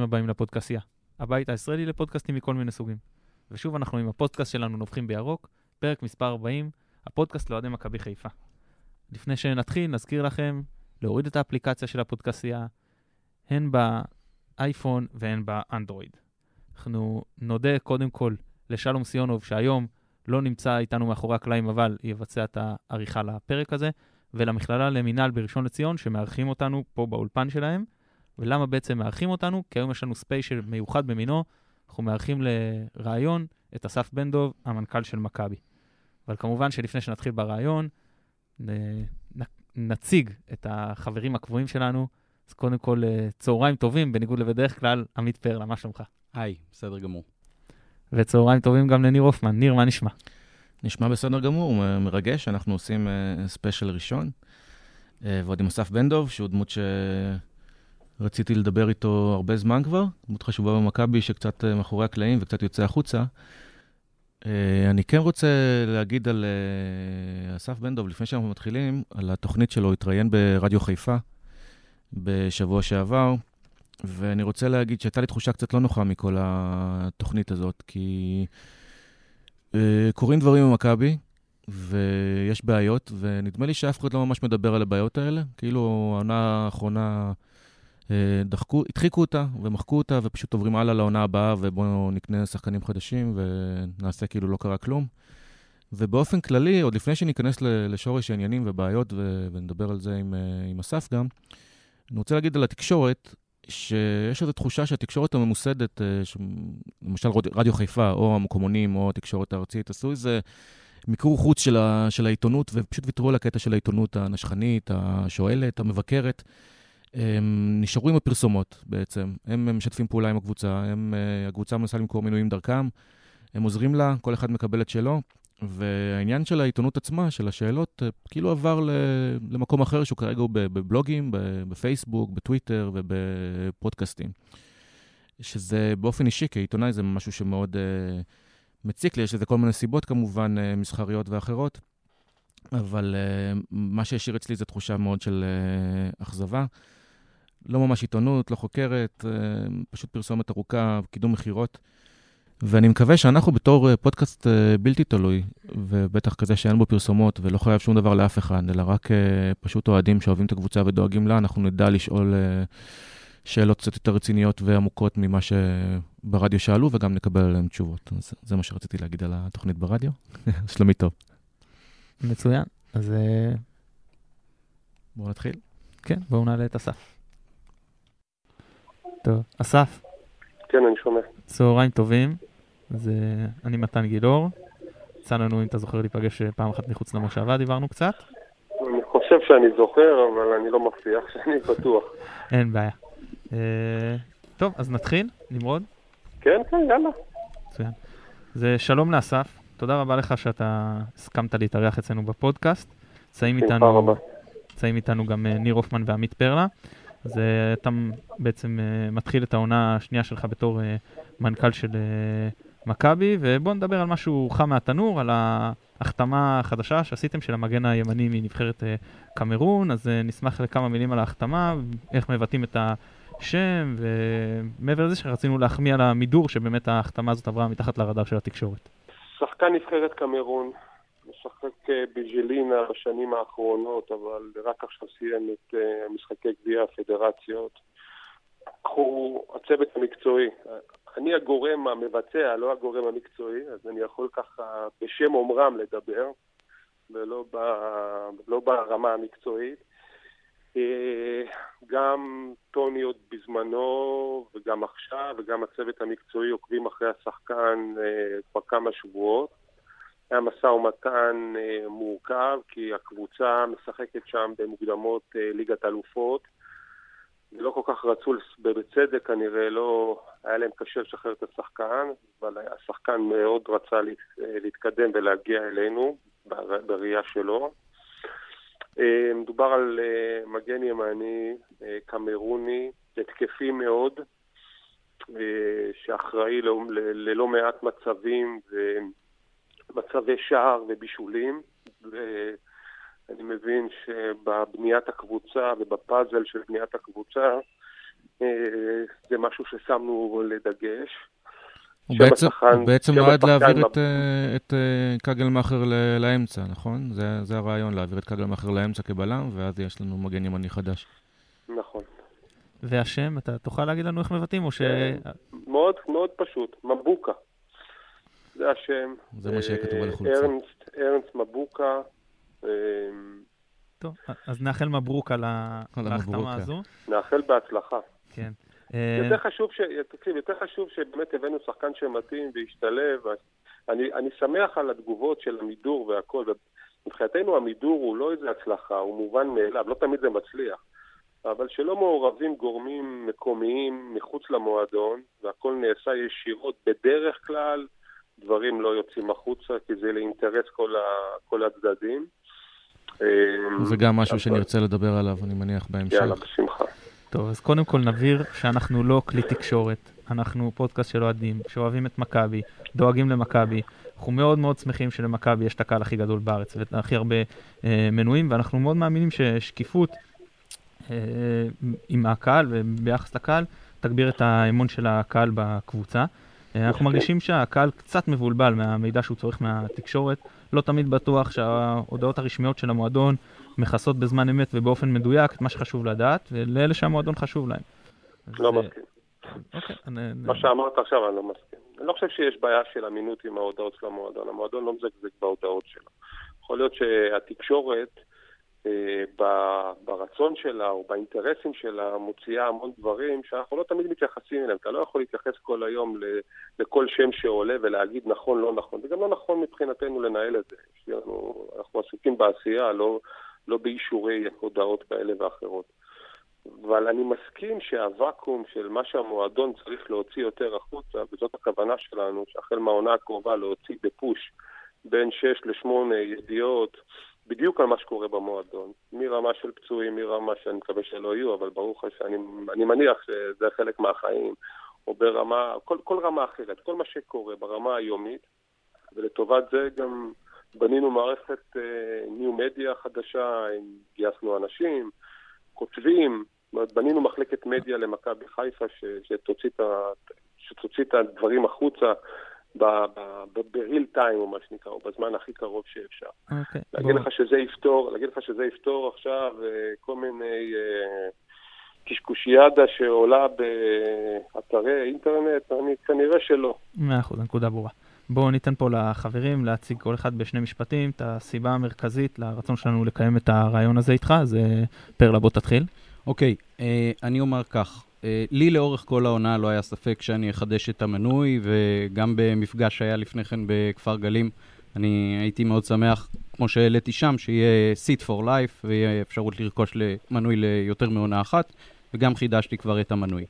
ברוכים הבאים לפודקאסייה, הבית הישראלי לפודקאסטים מכל מיני סוגים. ושוב אנחנו עם הפודקאסט שלנו נובחים בירוק, פרק מספר 40, הפודקאסט לאוהדי מכבי חיפה. לפני שנתחיל, נזכיר לכם להוריד את האפליקציה של הפודקאסייה, הן באייפון והן באנדרואיד. אנחנו נודה קודם כל לשלום סיונוב, שהיום לא נמצא איתנו מאחורי הקלעים, אבל יבצע את העריכה לפרק הזה, ולמכללה למינהל בראשון לציון, שמארחים אותנו פה באולפן שלהם. ולמה בעצם מארחים אותנו? כי היום יש לנו ספיישל מיוחד במינו, אנחנו מארחים לראיון את אסף בן דב, המנכ"ל של מכבי. אבל כמובן שלפני שנתחיל ברעיון, נציג את החברים הקבועים שלנו. אז קודם כל, אה, צהריים טובים, בניגוד לבדרך כלל, עמית פרלה, מה שלומך? היי, בסדר גמור. וצהריים טובים גם לניר הופמן. ניר, מה נשמע? נשמע בסדר גמור, מרגש, אנחנו עושים ספיישל אה, ראשון. אה, ועוד עם אסף בן דב, שהוא דמות שרציתי לדבר איתו הרבה זמן כבר, דמות חשובה במכבי, שקצת מאחורי הקלעים וקצת יוצא החוצה. אני כן רוצה להגיד על אסף בן דב, לפני שאנחנו מתחילים, על התוכנית שלו, התראיין ברדיו חיפה בשבוע שעבר, ואני רוצה להגיד שהייתה לי תחושה קצת לא נוחה מכל התוכנית הזאת, כי קורים דברים במכבי, ויש בעיות, ונדמה לי שאף אחד לא ממש מדבר על הבעיות האלה. כאילו, העונה האחרונה, דחקו, הדחיקו אותה ומחקו אותה, ופשוט עוברים הלאה לעונה הבאה, ובואו נקנה שחקנים חדשים, ונעשה כאילו לא קרה כלום. ובאופן כללי, עוד לפני שניכנס לשורש העניינים ובעיות, ו- ונדבר על זה עם, אה, עם אסף גם, אני רוצה להגיד על התקשורת, שיש איזו תחושה שהתקשורת הממוסדת, אה, ש... למשל רדיו חיפה, או המקומונים, או התקשורת הארצית, עשו איזה מיקור חוץ של, ה... של העיתונות, ופשוט ויתרו על הקטע של העיתונות הנשכנית, השואלת, המבקרת. הם נשארו עם הפרסומות בעצם. הם משתפים פעולה עם הקבוצה, הם, אה, הקבוצה מנסה למכור מינויים דרכם, הם עוזרים לה, כל אחד מקבל את שלו. והעניין של העיתונות עצמה, של השאלות, אה, כאילו עבר למקום אחר, שהוא כרגע הוא בבלוגים, בפייסבוק, בטוויטר ובפודקאסטים. שזה באופן אישי, כעיתונאי, זה משהו שמאוד uh, מציק לי, יש לזה כל מיני סיבות כמובן, uh, מסחריות ואחרות, אבל uh, מה שהשאיר אצלי זה תחושה מאוד של uh, אכזבה. לא ממש עיתונות, לא חוקרת, uh, פשוט פרסומת ארוכה, קידום מכירות. ואני מקווה שאנחנו בתור אה, פודקאסט אה, בלתי תלוי, ובטח כזה שאין בו פרסומות ולא חייב שום דבר לאף אחד, אלא רק אה, פשוט אוהדים שאוהבים את הקבוצה ודואגים לה, אנחנו נדע לשאול שאלות קצת יותר רציניות ועמוקות ממה שברדיו שאלו, וגם נקבל עליהן תשובות. אז זה מה שרציתי להגיד על התוכנית ברדיו. שלומי טוב. מצוין. אז בואו נתחיל. כן, בואו נעלה את אסף. טוב, אסף. כן, אני שומע. צהריים טובים. אז אה, אני מתן גילאור. יצא לנו, אם אתה זוכר, להיפגש אה, פעם אחת מחוץ למושבה, דיברנו קצת. אני חושב שאני זוכר, אבל אני לא מבטיח שאני בטוח. אין בעיה. אה, טוב, אז נתחיל, נמרוד? כן, כן, יאללה. מצוין. זה שלום לאסף, תודה רבה לך שאתה הסכמת להתארח אצלנו בפודקאסט. נמצאים איתנו, איתנו גם ניר הופמן ועמית פרלה. אז uh, אתה בעצם uh, מתחיל את העונה השנייה שלך בתור uh, מנכ"ל של מכבי, ובוא נדבר על משהו חם מהתנור, על ההחתמה החדשה שעשיתם של המגן הימני מנבחרת קמרון, אז נשמח לכמה מילים על ההחתמה, איך מבטאים את השם, ומעבר לזה שרצינו להחמיא על המידור, שבאמת ההחתמה הזאת עברה מתחת לרדאר של התקשורת. שחקן נבחרת קמרון, משחק אה, בג'לינה בשנים האחרונות, אבל רק עכשיו סיים את אה, משחקי גביע הפדרציות. קחו הצוות המקצועי. אני הגורם המבצע, לא הגורם המקצועי, אז אני יכול ככה בשם אומרם לדבר, ולא ב, לא ברמה המקצועית. אה, גם טוני עוד בזמנו, וגם עכשיו, וגם הצוות המקצועי עוקבים אחרי השחקן כבר כמה שבועות. היה משא ומתן אה, מורכב, כי הקבוצה משחקת שם במוקדמות אה, ליגת אלופות. לא כל כך רצו, בצדק כנראה, לא היה להם קשה לשחרר את השחקן, אבל השחקן מאוד רצה אה, להתקדם ולהגיע אלינו, בראייה שלו. מדובר על מגן ימני קמרוני, התקפי מאוד, שאחראי ללא מעט מצבים מצבי שער ובישולים, ואני מבין שבבניית הקבוצה ובפאזל של בניית הקבוצה זה משהו ששמנו לדגש. הוא בעצם, הוא בעצם נועד להעביר את, את קגלמאכר לאמצע, נכון? זה, זה הרעיון, להעביר את קגלמאכר לאמצע כבלם, ואז יש לנו מגן ימני חדש. נכון. והשם, אתה תוכל להגיד לנו איך מבטאים, או ש... מאוד מאוד פשוט, מבוקה. זה השם. זה מה שיהיה כתוב על החולצה. ארנסט, ארנסט מבוקה. טוב, אז נאחל מברוק על ההחתמה הזו. נאחל בהצלחה. כן. יותר חשוב, ש... תקשיב, יותר חשוב שבאמת הבאנו שחקן שמתאים והשתלב. אני, אני שמח על התגובות של המידור והכל. מבחינתנו המידור הוא לא איזה הצלחה, הוא מובן מאליו, לא תמיד זה מצליח. אבל שלא מעורבים גורמים מקומיים מחוץ למועדון, והכל נעשה ישירות בדרך כלל, דברים לא יוצאים החוצה, כי זה לאינטרס כל, ה, כל הצדדים. זה גם משהו אבל... שנרצה לדבר עליו, אני מניח, בהמשך. יאללה, בשמחה. טוב, אז קודם כל נבהיר שאנחנו לא כלי תקשורת, אנחנו פודקאסט של אוהדים, שאוהבים את מכבי, דואגים למכבי. אנחנו מאוד מאוד שמחים שלמכבי יש את הקהל הכי גדול בארץ והכי הרבה אה, מנויים, ואנחנו מאוד מאמינים ששקיפות אה, עם הקהל וביחס לקהל תגביר את האמון של הקהל בקבוצה. אה, אנחנו מרגישים שהקהל קצת מבולבל מהמידע שהוא צורך מהתקשורת, לא תמיד בטוח שההודעות הרשמיות של המועדון מכסות בזמן אמת ובאופן מדויק את מה שחשוב לדעת, ולאלה שהמועדון חשוב להם. לא מסכים. אוקיי, מה שאמרת עכשיו, אני לא מסכים. אני לא חושב שיש בעיה של אמינות עם ההודעות של המועדון. המועדון לא מזגזג בהודעות שלו. יכול להיות שהתקשורת, אה, ברצון שלה או באינטרסים שלה, מוציאה המון דברים שאנחנו לא תמיד מתייחסים אליהם. אתה לא יכול להתייחס כל היום לכל שם שעולה ולהגיד נכון, לא נכון. זה גם לא נכון מבחינתנו לנהל את זה. אנחנו עסוקים בעשייה, לא, לא באישורי הודעות כאלה ואחרות. אבל אני מסכים שהוואקום של מה שהמועדון צריך להוציא יותר החוצה, וזאת הכוונה שלנו, שהחל מהעונה הקרובה להוציא בפוש בין 6 ל-8 ידיעות בדיוק על מה שקורה במועדון. מרמה של פצועים, מרמה שאני מקווה שלא יהיו, אבל ברור לך שאני מניח שזה חלק מהחיים, או ברמה, כל, כל רמה אחרת, כל מה שקורה ברמה היומית, ולטובת זה גם בנינו מערכת ניו uh, מדיה חדשה, גייסנו אנשים, כותבים, בנינו מחלקת מדיה למכבי חיפה שתוציא את הדברים החוצה בריל טיים, או מה שנקרא, או בזמן הכי קרוב שאפשר. Okay, אוקיי, להגיד, לך שזה יפתור, להגיד לך שזה יפתור עכשיו uh, כל מיני uh, קשקושיאדה שעולה באתרי אינטרנט, אני כנראה שלא. מאה אחוז, הנקודה ברורה. בואו ניתן פה לחברים להציג כל אחד בשני משפטים את הסיבה המרכזית לרצון שלנו לקיים את הרעיון הזה איתך, אז פרלה, בוא תתחיל. אוקיי, okay, אה, uh, אני אומר כך, לי לאורך כל העונה לא היה ספק שאני אחדש את המנוי, וגם במפגש שהיה לפני כן בכפר גלים, אני הייתי מאוד שמח, כמו שהעליתי שם, שיהיה seat for life, ויהיה אפשרות לרכוש מנוי ליותר מעונה אחת, וגם חידשתי כבר את המנוי.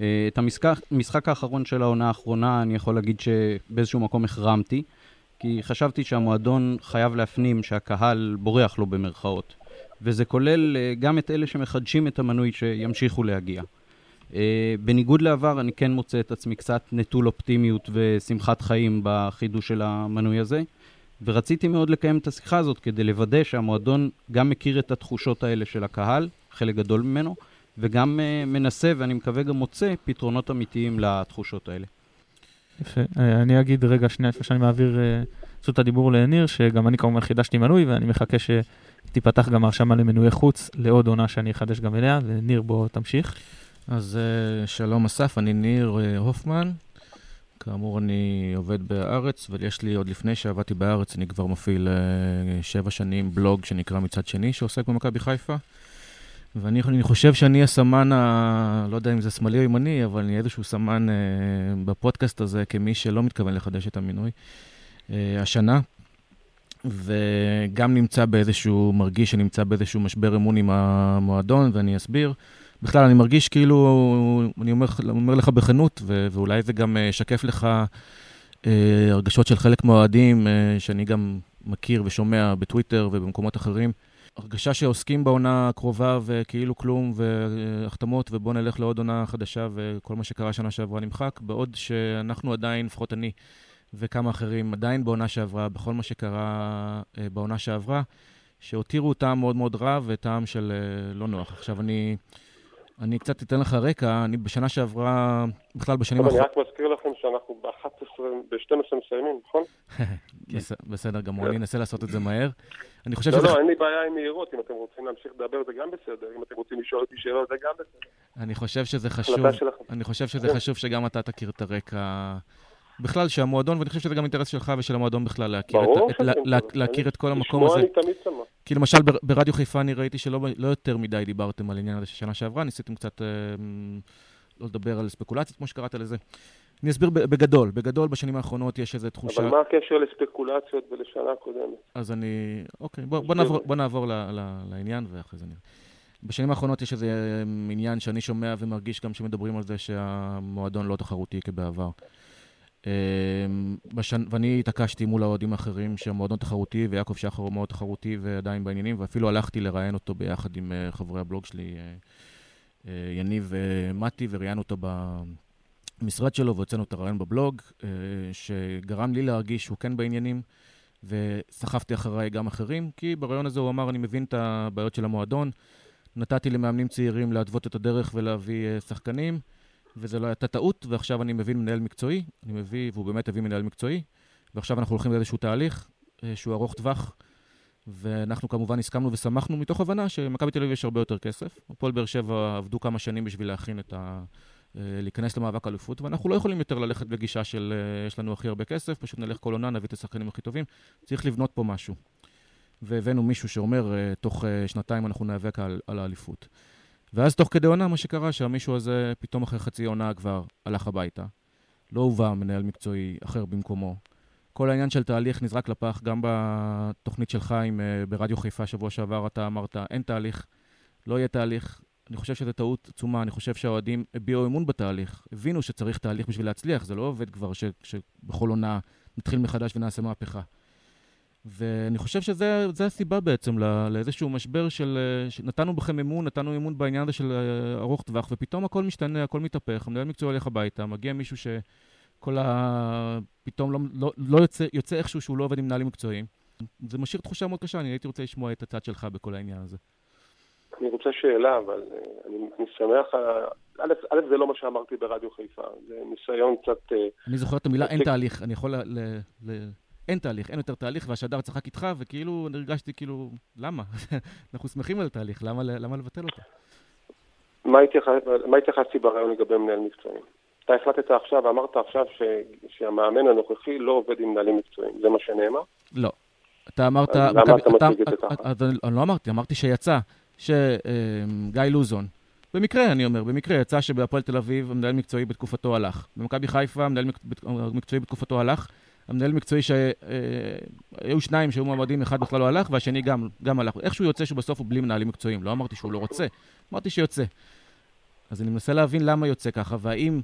אה, את המשחק האחרון של העונה האחרונה, אני יכול להגיד שבאיזשהו מקום החרמתי, כי חשבתי שהמועדון חייב להפנים שהקהל בורח לו במרכאות. וזה כולל אה, גם את אלה שמחדשים את המנוי שימשיכו להגיע. אה, בניגוד לעבר, אני כן מוצא את עצמי קצת נטול אופטימיות ושמחת חיים בחידוש של המנוי הזה, ורציתי מאוד לקיים את השיחה הזאת כדי לוודא שהמועדון גם מכיר את התחושות האלה של הקהל, חלק גדול ממנו, וגם uh, מנסה, ואני מקווה גם מוצא, פתרונות אמיתיים לתחושות האלה. יפה. אה, אני אגיד רגע שנייה לפני שאני מעביר פשוט uh, הדיבור לניר, שגם אני כמובן חידשתי מנוי, ואני מחכה שתיפתח גם הרשמה למנויי חוץ לעוד עונה שאני אחדש גם אליה, וניר בוא תמשיך. אז uh, שלום אסף, אני ניר uh, הופמן. כאמור, אני עובד בארץ, ויש לי עוד לפני שעבדתי בארץ, אני כבר מפעיל uh, שבע שנים בלוג שנקרא מצד שני, שעוסק במכבי חיפה. ואני חושב שאני הסמן, ה... לא יודע אם זה שמאלי או ימני, אבל אני איזשהו סמן אה, בפודקאסט הזה כמי שלא מתכוון לחדש את המינוי אה, השנה, וגם נמצא באיזשהו, מרגיש שנמצא באיזשהו משבר אמון עם המועדון, ואני אסביר. בכלל, אני מרגיש כאילו, אני אומר, אומר לך בכנות, ו- ואולי זה גם ישקף לך אה, הרגשות של חלק מהאוהדים, אה, שאני גם מכיר ושומע בטוויטר ובמקומות אחרים. הרגשה שעוסקים בעונה הקרובה וכאילו כלום, והחתמות, ובואו נלך לעוד עונה חדשה, וכל מה שקרה שנה שעברה נמחק, בעוד שאנחנו עדיין, לפחות אני וכמה אחרים, עדיין בעונה שעברה, בכל מה שקרה אה, בעונה שעברה, שהותירו טעם מאוד מאוד רע וטעם של אה, לא נוח. עכשיו, אני אני קצת אתן לך רקע, אני בשנה שעברה, בכלל בשנים טוב, אני האחרונות... רק מזכיר לכם שאנחנו ב-11, ב-12 מסיימים, נכון? בסדר גמור, אני אנסה לעשות את זה מהר. אני חושב לא, שזה... לא, אין לי בעיה עם מהירות, אם אתם רוצים להמשיך לדבר זה גם בסדר, אם אתם רוצים לשאול אותי שאלות זה גם בסדר. אני חושב שזה חשוב. אני חושב שזה כן. חשוב שגם אתה תכיר את הרקע. בכלל, שהמועדון, ואני חושב שזה גם אינטרס שלך ושל המועדון בכלל, להכיר, ברור את, שזה לה, לה. להכיר את כל המקום לשמוע הזה. אני תמיד שמח. כי למשל בר, ברדיו חיפה אני ראיתי שלא לא יותר מדי דיברתם על העניין הזה של שנה שעברה, ניסיתם קצת אה, לא לדבר על ספקולציות, כמו שקראת לזה. אני אסביר בגדול, בגדול בשנים האחרונות יש איזו תחושה... אבל מה הקשר לספקולציות ולשנה הקודמת? אז אני... אוקיי, בוא, בוא נעבור, בוא נעבור ל, ל, לעניין ואחרי זה נראה. בשנים האחרונות יש איזה אמ, עניין שאני שומע ומרגיש גם שמדברים על זה שהמועדון לא תחרותי כבעבר. אמ, בשנ... ואני התעקשתי מול האוהדים האחרים שהמועדון תחרותי, ויעקב שחר הוא מאוד תחרותי ועדיין בעניינים, ואפילו הלכתי לראיין אותו ביחד עם אה, חברי הבלוג שלי, אה, אה, יניב ומתי, וראיינו אותו במשרד שלו, והוצאנו את הרעיון בבלוג, שגרם לי להרגיש שהוא כן בעניינים. וסחפתי אחריי גם אחרים, כי ברעיון הזה הוא אמר, אני מבין את הבעיות של המועדון, נתתי למאמנים צעירים להתוות את הדרך ולהביא שחקנים, וזה לא הייתה טעות, ועכשיו אני מבין מנהל מקצועי, אני מביא, והוא באמת הביא מנהל מקצועי, ועכשיו אנחנו הולכים לאיזשהו תהליך אה, שהוא ארוך טווח, ואנחנו כמובן הסכמנו ושמחנו מתוך הבנה שמכבי תל אביב יש הרבה יותר כסף. הפועל באר שבע עבדו כמה שנים בשביל להכין את ה... אה, להיכנס למאבק אליפות, ואנחנו לא יכולים יותר ללכת בגישה של אה, יש לנו הכי הרבה כסף, פשוט נלך כל עונה, נביא את השחקנים הכי טובים. צריך לבנות פה משהו. והבאנו מישהו שאומר, תוך שנתיים אנחנו ניאבק על, על האליפות. ואז תוך כדי עונה, מה שקרה, שהמישהו הזה פתאום אחרי חצי עונה כבר הלך הביתה. לא הובא מנהל מקצועי אחר במקומו. כל העניין של תהליך נזרק לפח, גם בתוכנית שלך עם, אה, ברדיו חיפה שבוע שעבר, אתה אמרת, אין תהליך, לא יהיה תהליך. אני חושב שזו טעות עצומה, אני חושב שהאוהדים הביעו אמון בתהליך, הבינו שצריך תהליך בשביל להצליח, זה לא עובד כבר ש, שבכל עונה נתחיל מחדש ונעשה מהפכה. ואני חושב שזה הסיבה בעצם לא, לאיזשהו משבר של... אה, נתנו בכם אמון, נתנו אמון בעניין הזה של אה, ארוך טווח, ופתאום הכל משתנה, הכל מתהפך, המנהל מקצועי הולך הביתה, מגיע מישהו שכל ה... פתאום לא, לא, לא יוצא, יוצא איכשהו שהוא לא עובד עם מנהלים מקצועיים. זה משאיר תחושה מאוד קשה, אני הייתי רוצה לשמוע את הצד שלך בכל העניין הזה. אני רוצה שאלה, אבל אה, אני, אני שמח, א', א', זה לא מה שאמרתי ברדיו חיפה, זה ניסיון קצת... אני זוכר את המילה אין תהליך, אני יכול ל... אין תהליך, אין יותר תהליך, והשדר צחק איתך, וכאילו הרגשתי כאילו, למה? אנחנו שמחים על תהליך, למה, למה לבטל אותו? מה התייחס- מה התייחסתי ברעיון לגבי מנהל מקצועי? אתה החלטת עכשיו, אמרת עכשיו ש, שהמאמן הנוכחי לא עובד עם מנהלים מקצועיים, זה מה שנאמר? לא. אתה אמרת... אז למה מכבי- אתה מציג את זה ככה? אני- לא אמרתי, אמרתי שיצא, שגיא לוזון, במקרה, אני אומר, במקרה יצא שבהפועל תל אביב המנהל מקצועי בתקופתו הלך. במכבי חיפה המנהל מקצועי בתקופתו הלך. המנהל מקצועי שהיו שניים שהיו מועמדים, אחד בכלל לא הלך, והשני גם, גם הלך. איכשהו יוצא שבסוף הוא בלי מנהלים מקצועיים. לא אמרתי שהוא לא רוצה, אמרתי שיוצא. אז אני מנסה להבין למה יוצא ככה, והאם...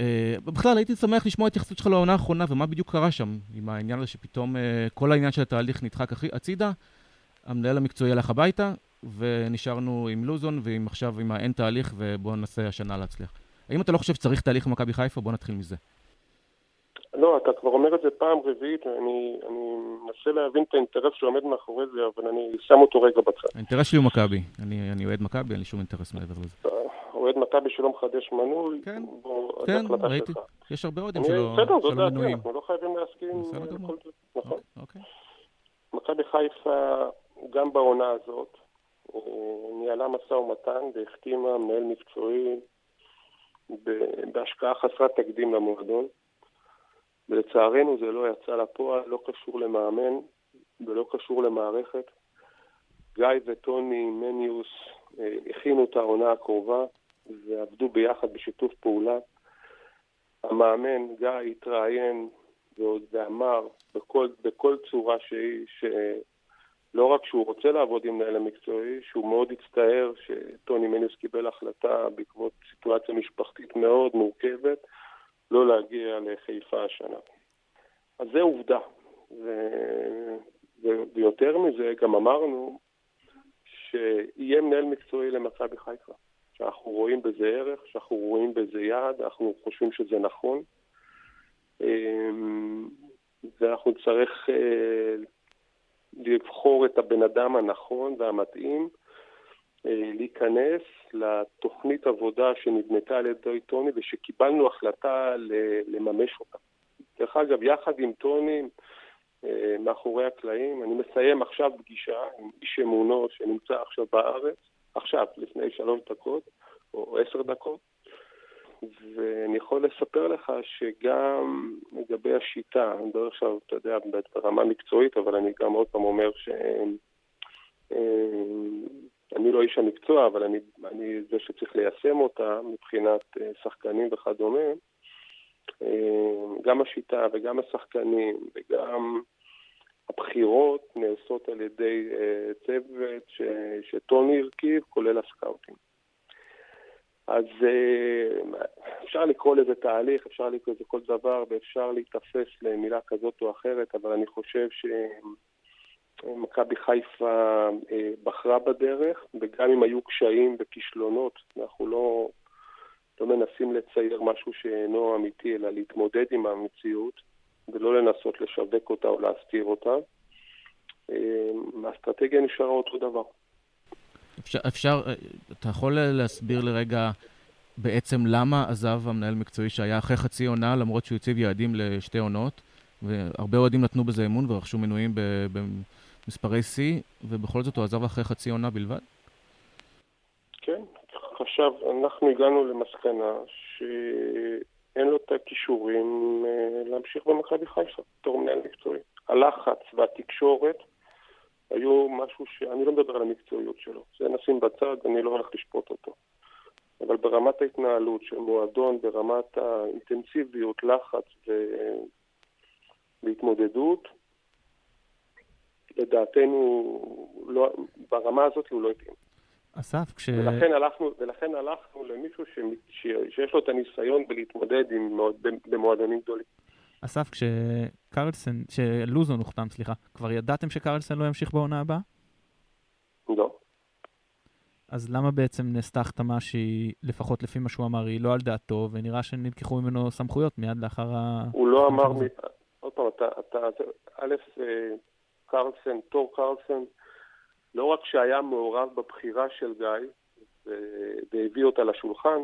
אה, בכלל, הייתי שמח לשמוע התייחסות שלך לעונה האחרונה, ומה בדיוק קרה שם, עם העניין הזה שפתאום אה, כל העניין של התהליך נדחק הצידה, המנהל המקצועי הלך הביתה, ונשארנו עם לוזון, ועם עכשיו עם האין תהליך, ובואו ננסה השנה להצליח. האם אתה לא חושב שצריך תהליך במכבי חיפה? בואו נתחיל מזה. לא, אתה כבר אומר את זה פעם רביעית, אני, אני מנסה להבין את האינטרס שעומד מאחורי זה, אבל אני שם אותו רגע בצד. האינטרס שלי הוא מכבי. אני אני אוהד מכבי, אין לי שום אינטרס מעבר לזה. אוהד מכבי שלא מחדש מנוי, כן, בוא, זו כן, ראיתי. שלך. יש הרבה אוהדים שלא בסדר, שלא דעתי. אנחנו לא חייבים להסכים בסדר גמור. נכון. אוקיי. מכבי חיפה, גם בעונה הזאת, אה, ניהלה משא ומתן והחתימה מנהל מקצועי בהשקעה חסרת תקדים למועדון. ולצערנו זה לא יצא לפועל, לא קשור למאמן ולא קשור למערכת. גיא וטוני מניוס אה, הכינו את העונה הקרובה ועבדו ביחד בשיתוף פעולה. המאמן, גיא, התראיין ועוד ואמר בכל, בכל צורה שהיא, שלא רק שהוא רוצה לעבוד עם מנהל המקצועי, שהוא מאוד הצטער שטוני מניוס קיבל החלטה בעקבות סיטואציה משפחתית מאוד מורכבת, לא להגיע לחיפה השנה. אז זה עובדה. ו... ו... ויותר מזה, גם אמרנו שיהיה מנהל מקצועי למכבי חיפה. שאנחנו רואים בזה ערך, שאנחנו רואים בזה יעד, אנחנו חושבים שזה נכון. אמ, ואנחנו נצטרך אה, לבחור את הבן אדם הנכון והמתאים להיכנס לתוכנית עבודה שנבנתה על ידי טוני ושקיבלנו החלטה לממש אותה. דרך אגב, יחד עם טוני, אה, מאחורי הקלעים, אני מסיים עכשיו פגישה עם איש אמונו שנמצא עכשיו בארץ, עכשיו, לפני שלוש דקות או עשר דקות, ואני יכול לספר לך שגם לגבי השיטה, אני מדבר עכשיו, אתה יודע, ברמה מקצועית, אבל אני גם עוד פעם אומר ש... אה, אני לא איש המקצוע, אבל אני, אני זה שצריך ליישם אותה מבחינת אה, שחקנים וכדומה. אה, גם השיטה וגם השחקנים וגם הבחירות נעשות על ידי צוות ש, שטוני הרכיב, כולל הסקאוטים. אז אפשר לקרוא לזה תהליך, אפשר לקרוא לזה כל דבר, ואפשר להיתפס למילה כזאת או אחרת, אבל אני חושב ש... מכבי חיפה אה, בחרה בדרך, וגם אם היו קשיים וכישלונות, אנחנו לא, לא מנסים לצייר משהו שאינו אמיתי, אלא להתמודד עם המציאות, ולא לנסות לשווק אותה או להסתיר אותה. אה, האסטרטגיה נשארה אותו דבר. אפשר, אפשר, אה, אתה יכול להסביר לרגע בעצם למה עזב המנהל מקצועי שהיה אחרי חצי עונה, למרות שהוא הציב יעדים לשתי עונות, והרבה אוהדים נתנו בזה אמון ורכשו מנויים ב... ב מספרי שיא, ובכל זאת הוא עזב אחרי חצי עונה בלבד? כן, עכשיו אנחנו הגענו למסקנה שאין לו את הכישורים אה, להמשיך במכבי חיפה בתור מנהל מקצועי. הלחץ והתקשורת היו משהו ש... אני לא מדבר על המקצועיות שלו, זה נשים בצד, אני לא הולך לשפוט אותו. אבל ברמת ההתנהלות של מועדון, ברמת האינטנסיביות, לחץ ו... והתמודדות, לדעתנו, לא, ברמה הזאת הוא לא התאים. אסף, כש... ולכן הלכנו, ולכן הלכנו למישהו ש... ש... שיש לו את הניסיון בלהתמודד עם מועד... במועדונים גדולים. אסף, כשקרלסן, שלוזון הוחתם, סליחה, כבר ידעתם שקרלסן לא ימשיך בעונה הבאה? לא. אז למה בעצם נעשתה החתמה שהיא, לפחות לפי מה שהוא אמר, היא לא על דעתו, ונראה שנלקחו ממנו סמכויות מיד לאחר ה... הוא לא אמר, מ... עוד פעם, אתה, אתה, א', אה, קרלסן, תור קרלסן, לא רק שהיה מעורב בבחירה של גיא והביא אותה לשולחן,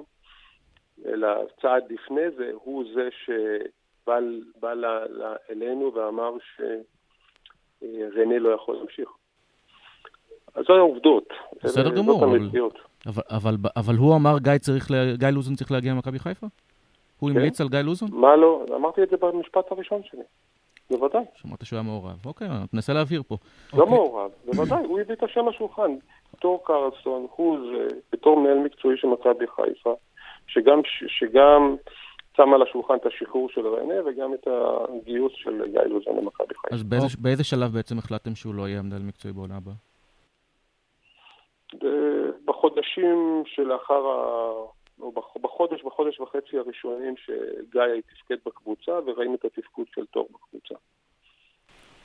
אלא צעד לפני זה, הוא זה שבא בא ל, ל, אלינו ואמר שרנה לא יכול להמשיך. אז זה העובדות. בסדר גמור, אבל, אבל, אבל, אבל הוא אמר גיא, צריך, גיא לוזון צריך להגיע למכבי חיפה? הוא כן? המליץ על גיא לוזון? מה לא? אמרתי את זה במשפט הראשון שלי. בוודאי. שמעת שהוא היה מעורב. אוקיי, ננסה להבהיר פה. לא אוקיי. מעורב, בוודאי, הוא הביא את השם לשולחן. בתור קרלסון, הוא זה, בתור מנהל מקצועי של מכבי חיפה, שגם, שגם שם על השולחן את השחרור של רנה וגם את הגיוס של גיא לוזון למכבי חיפה. אז באיזה, באיזה שלב בעצם החלטתם שהוא לא יהיה מנהל מקצועי בעונה הבאה? בחודשים שלאחר. או בחודש, בחודש וחצי הראשונים שגיא תפקד בקבוצה, וראינו את התפקוד של תור בקבוצה.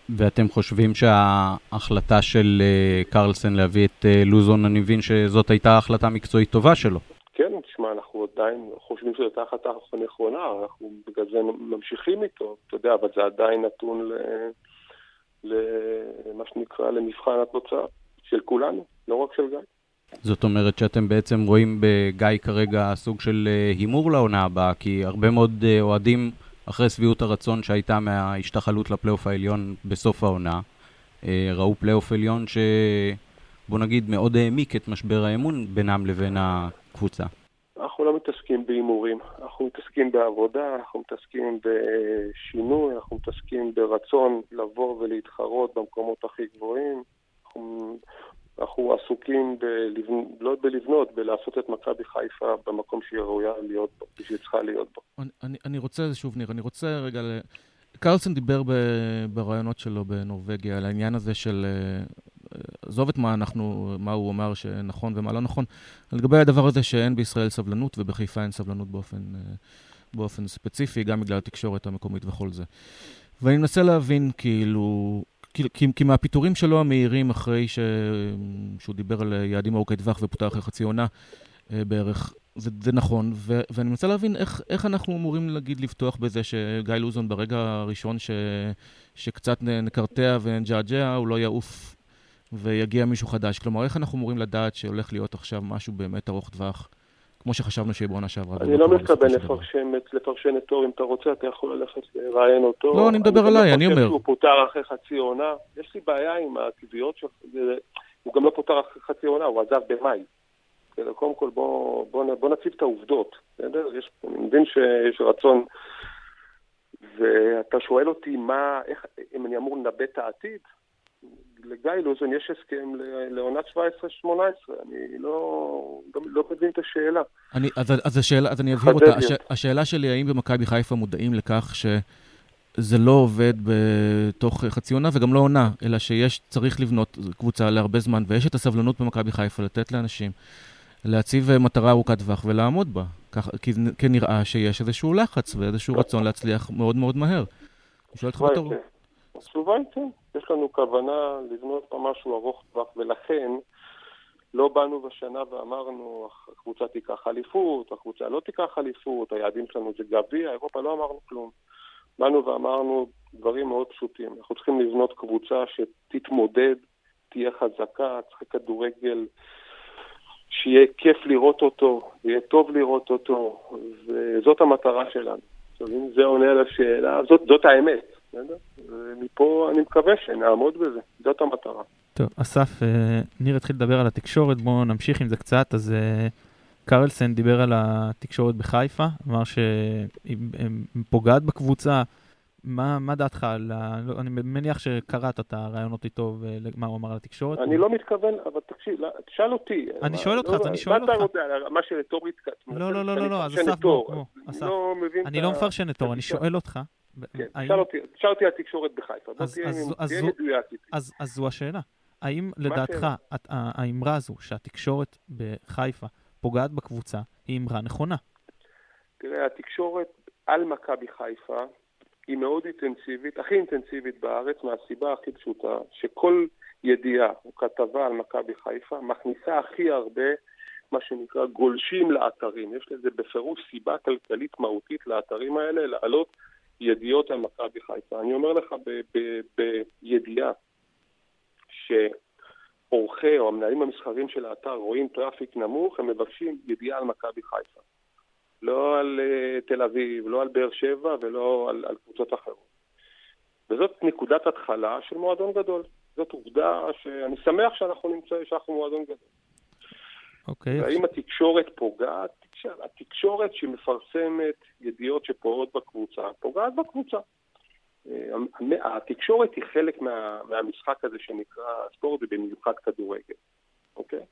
ואתם חושבים שההחלטה של אה, קרלסן להביא את אה, לוזון, אני מבין שזאת הייתה החלטה מקצועית טובה שלו. כן, תשמע, אנחנו עדיין חושבים שזאת הייתה החלטה נכונה, אנחנו בגלל זה ממשיכים איתו, אתה יודע, אבל זה עדיין נתון למה שנקרא למבחן התוצאה של כולנו, לא רק של גיא. זאת אומרת שאתם בעצם רואים בגיא כרגע סוג של אה, הימור לעונה הבאה, כי הרבה מאוד אה, אוהדים, אחרי שביעות הרצון שהייתה מההשתחלות לפלייאוף העליון בסוף העונה, אה, ראו פלייאוף עליון שבוא נגיד מאוד העמיק את משבר האמון בינם לבין הקבוצה. אנחנו לא מתעסקים בהימורים, אנחנו מתעסקים בעבודה, אנחנו מתעסקים בשינוי, אנחנו מתעסקים ברצון לבוא ולהתחרות במקומות הכי גבוהים. אנחנו אנחנו עסוקים בלבנ... לא בלבנות, בלעשות את מכבי חיפה במקום שהיא ראויה להיות בו, שהיא צריכה להיות בו. אני, אני, רוצה, שוב ניר, אני רוצה רגע ל... קרלסון דיבר ב... ברעיונות שלו בנורבגיה על העניין הזה של... אה, עזוב את מה אנחנו, מה הוא אמר שנכון ומה לא נכון, לגבי הדבר הזה שאין בישראל סבלנות ובחיפה אין סבלנות באופן, אה, באופן ספציפי, גם בגלל התקשורת המקומית וכל זה. ואני מנסה להבין, כאילו, כי, כי, כי מהפיטורים שלו המהירים אחרי ש... שהוא דיבר על יעדים ארוכי טווח ופוטר אחרי חצי עונה אה, בערך, זה, זה נכון, ו, ואני מנסה להבין איך, איך אנחנו אמורים להגיד לפתוח בזה שגיא לוזון ברגע הראשון ש, שקצת נקרטע ונג'עג'ע, הוא לא יעוף ויגיע מישהו חדש. כלומר, איך אנחנו אמורים לדעת שהולך להיות עכשיו משהו באמת ארוך טווח, כמו שחשבנו שיהיה בעונה שעברה? אני לא מתכוון לפרשן את אור, אם אתה רוצה, אתה יכול ללכת לראיין אותו. לא, אני מדבר עליי, אני אומר. הוא פוטר אחרי חצי עונה. יש לי בעיה עם הקביעות שלך, הוא גם לא פוטר אחרי חצי עונה, הוא עזב במאי. קודם כל, בוא, בוא, בוא נציב את העובדות, בסדר? אני מבין שיש רצון, ואתה שואל אותי מה, איך, אם אני אמור לנבא את העתיד, לגיא לוזון יש הסכם לעונת 17-18, אני לא, לא מבין את השאלה. אני, אז, אז, השאלה, אז אני אבהיר אותה. הש, השאלה שלי, האם במכבי חיפה מודעים לכך שזה לא עובד בתוך חצי עונה וגם לא עונה, אלא שיש, צריך לבנות קבוצה להרבה זמן, ויש את הסבלנות במכבי חיפה לתת לאנשים להציב מטרה ארוכת טווח ולעמוד בה. כך, כי, כי נראה שיש איזשהו לחץ ואיזשהו רצון להצליח מאוד מאוד מהר. אני שואל אותך בתור... התשובה היא כן. יש לנו כוונה לבנות פה משהו ארוך טווח, ולכן לא באנו בשנה ואמרנו, הקבוצה תיקח אליפות, הקבוצה לא תיקח אליפות, היעדים שלנו זה גביע, אירופה, לא אמרנו כלום. באנו ואמרנו דברים מאוד פשוטים. אנחנו צריכים לבנות קבוצה שתתמודד, תהיה חזקה, צריך כדורגל שיהיה כיף לראות אותו, יהיה טוב לראות אותו, וזאת המטרה שלנו. אם זה עונה על השאלה, זאת, זאת האמת. בסדר? ומפה אני מקווה שנעמוד בזה, זאת המטרה. טוב, אסף, אה, ניר התחיל לדבר על התקשורת, בואו נמשיך עם זה קצת. אז אה, קרלסן דיבר על התקשורת בחיפה, אמר שהיא פוגעת בקבוצה. מה, מה דעתך על ה... לא, אני מניח שקראת את הרעיונות איתו ומה הוא אמר על התקשורת. אני לא מתכוון, אבל תקשיב, לא, תשאל אותי. אני שואל אותך, אז אני שואל אותך. מה אתה יודע, מה שרטורית... לא, לא, לא, לא, אז אסף, בוא, אסף. אני לא מפרשן את תור, אני שואל אותך. כן, תשאל אותי על תקשורת בחיפה, בוא תהיה מדויק איתי. אז זו השאלה. האם לדעתך האמרה הזו שהתקשורת בחיפה פוגעת בקבוצה היא אמרה נכונה? תראה, התקשורת על מכבי חיפה היא מאוד אינטנסיבית, הכי אינטנסיבית בארץ, מהסיבה הכי פשוטה, שכל ידיעה או כתבה על מכבי חיפה מכניסה הכי הרבה מה שנקרא גולשים לאתרים. יש לזה בפירוש סיבה כלכלית מהותית לאתרים האלה, לעלות ידיעות על מכבי חיפה. אני אומר לך בידיעה שעורכי או המנהלים המסחרים של האתר רואים traffic נמוך, הם מבקשים ידיעה על מכבי חיפה. לא על uh, תל אביב, לא על באר שבע ולא על, על קבוצות אחרות. וזאת נקודת התחלה של מועדון גדול. זאת עובדה שאני שמח שאנחנו נמצאים, שאנחנו מועדון גדול. אוקיי. Okay. והאם התקשורת פוגעת? התקשורת שמפרסמת ידיעות שפוגעות בקבוצה, פוגעת בקבוצה. אה, התקשורת היא חלק מה, מהמשחק הזה שנקרא ספורט ובמיוחד כדורגל, אוקיי?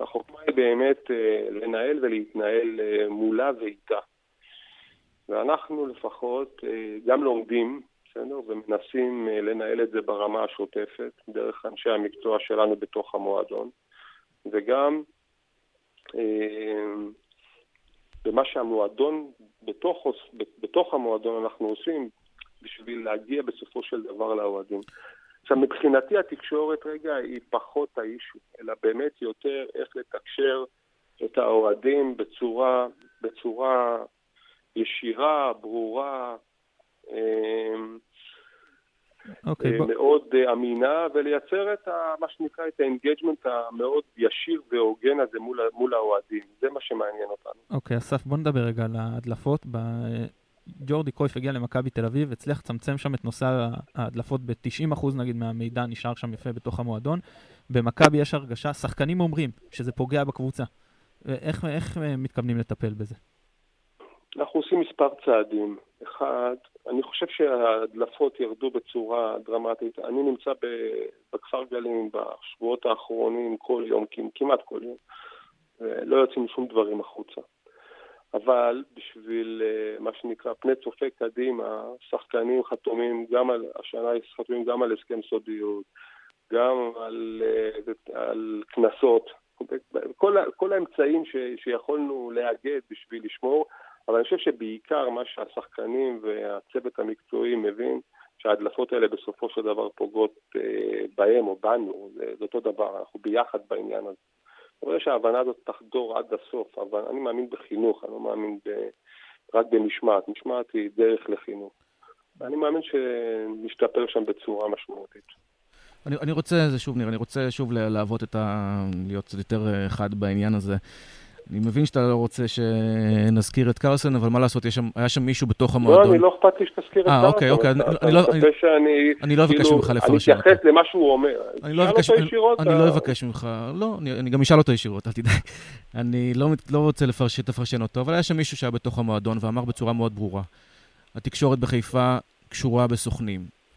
החוכמה היא באמת אה, לנהל ולהתנהל אה, מולה ואיתה. ואנחנו לפחות גם לומדים, בסדר? ומנסים לנהל את זה ברמה השוטפת, דרך אנשי המקצוע שלנו בתוך המועדון, וגם במה שהמועדון, בתוך, בתוך המועדון אנחנו עושים בשביל להגיע בסופו של דבר לאוהדים. עכשיו, מבחינתי התקשורת רגע היא פחות ה issue, אלא באמת יותר איך לתקשר את האוהדים בצורה, בצורה ישירה, ברורה, אמ, okay, אוקיי, אה, מאוד בוא... אמינה, ולייצר את ה, מה שנקרא את ה engagement המאוד ישיר והוגן הזה מול, מול האוהדים. זה מה שמעניין אותנו. אוקיי, okay, אסף, בוא נדבר רגע על ההדלפות. ב... ג'ורדי קויף הגיע למכבי תל אביב, הצליח לצמצם שם את נושא ההדלפות ב-90% נגיד מהמידע נשאר שם יפה בתוך המועדון. במכבי יש הרגשה, שחקנים אומרים שזה פוגע בקבוצה. איך, איך מתכוונים לטפל בזה? אנחנו עושים מספר צעדים. אחד, אני חושב שההדלפות ירדו בצורה דרמטית. אני נמצא בכפר גלים בשבועות האחרונים כל יום, כמעט כל יום, ולא יוצאים שום דברים החוצה. אבל בשביל אה, מה שנקרא פני צופה קדימה, שחקנים חתומים גם על, השנה חתומים גם על הסכם סודיות, גם על, אה, קנסות, כל, כל האמצעים ש, שיכולנו לאגד בשביל לשמור אבל אני חושב שבעיקר מה שהשחקנים והצוות המקצועי מבין, שההדלפות האלה בסופו של דבר פוגעות אה, בהם או בנו, זה, זה אותו דבר, אנחנו ביחד בעניין הזה. אני רואה שההבנה הזאת תחדור עד הסוף, אבל אני מאמין בחינוך, אני לא מאמין ב, רק במשמעת. משמעת היא דרך לחינוך. ואני מאמין שנשתפר שם בצורה משמעותית. אני, אני רוצה, זה שוב, ניר, אני רוצה שוב להוות את ה... להיות קצת יותר אה, חד בעניין הזה. אני מבין שאתה לא רוצה שנזכיר את קרסן, אבל מה לעשות, שם, היה שם מישהו בתוך המועדון. לא, אני לא אכפת לי שתזכיר את קרסן. אה, אוקיי, אוקיי. אני, לא, אני, לא אבקש כאילו, ממך לפרשן אותו. אני אתייחס למה שהוא אומר. אני לא אבקש, אני, ישירות, אני לא אבקש ממך, לא, אני, אני גם אשאל אותו ישירות, אל תדאג. אני לא, לא רוצה לפרש, שתפרשן אותו, אבל היה שם מישהו שהיה בתוך המועדון ואמר בצורה מאוד ברורה, התקשורת בחיפה קשורה בסוכנים. Uh,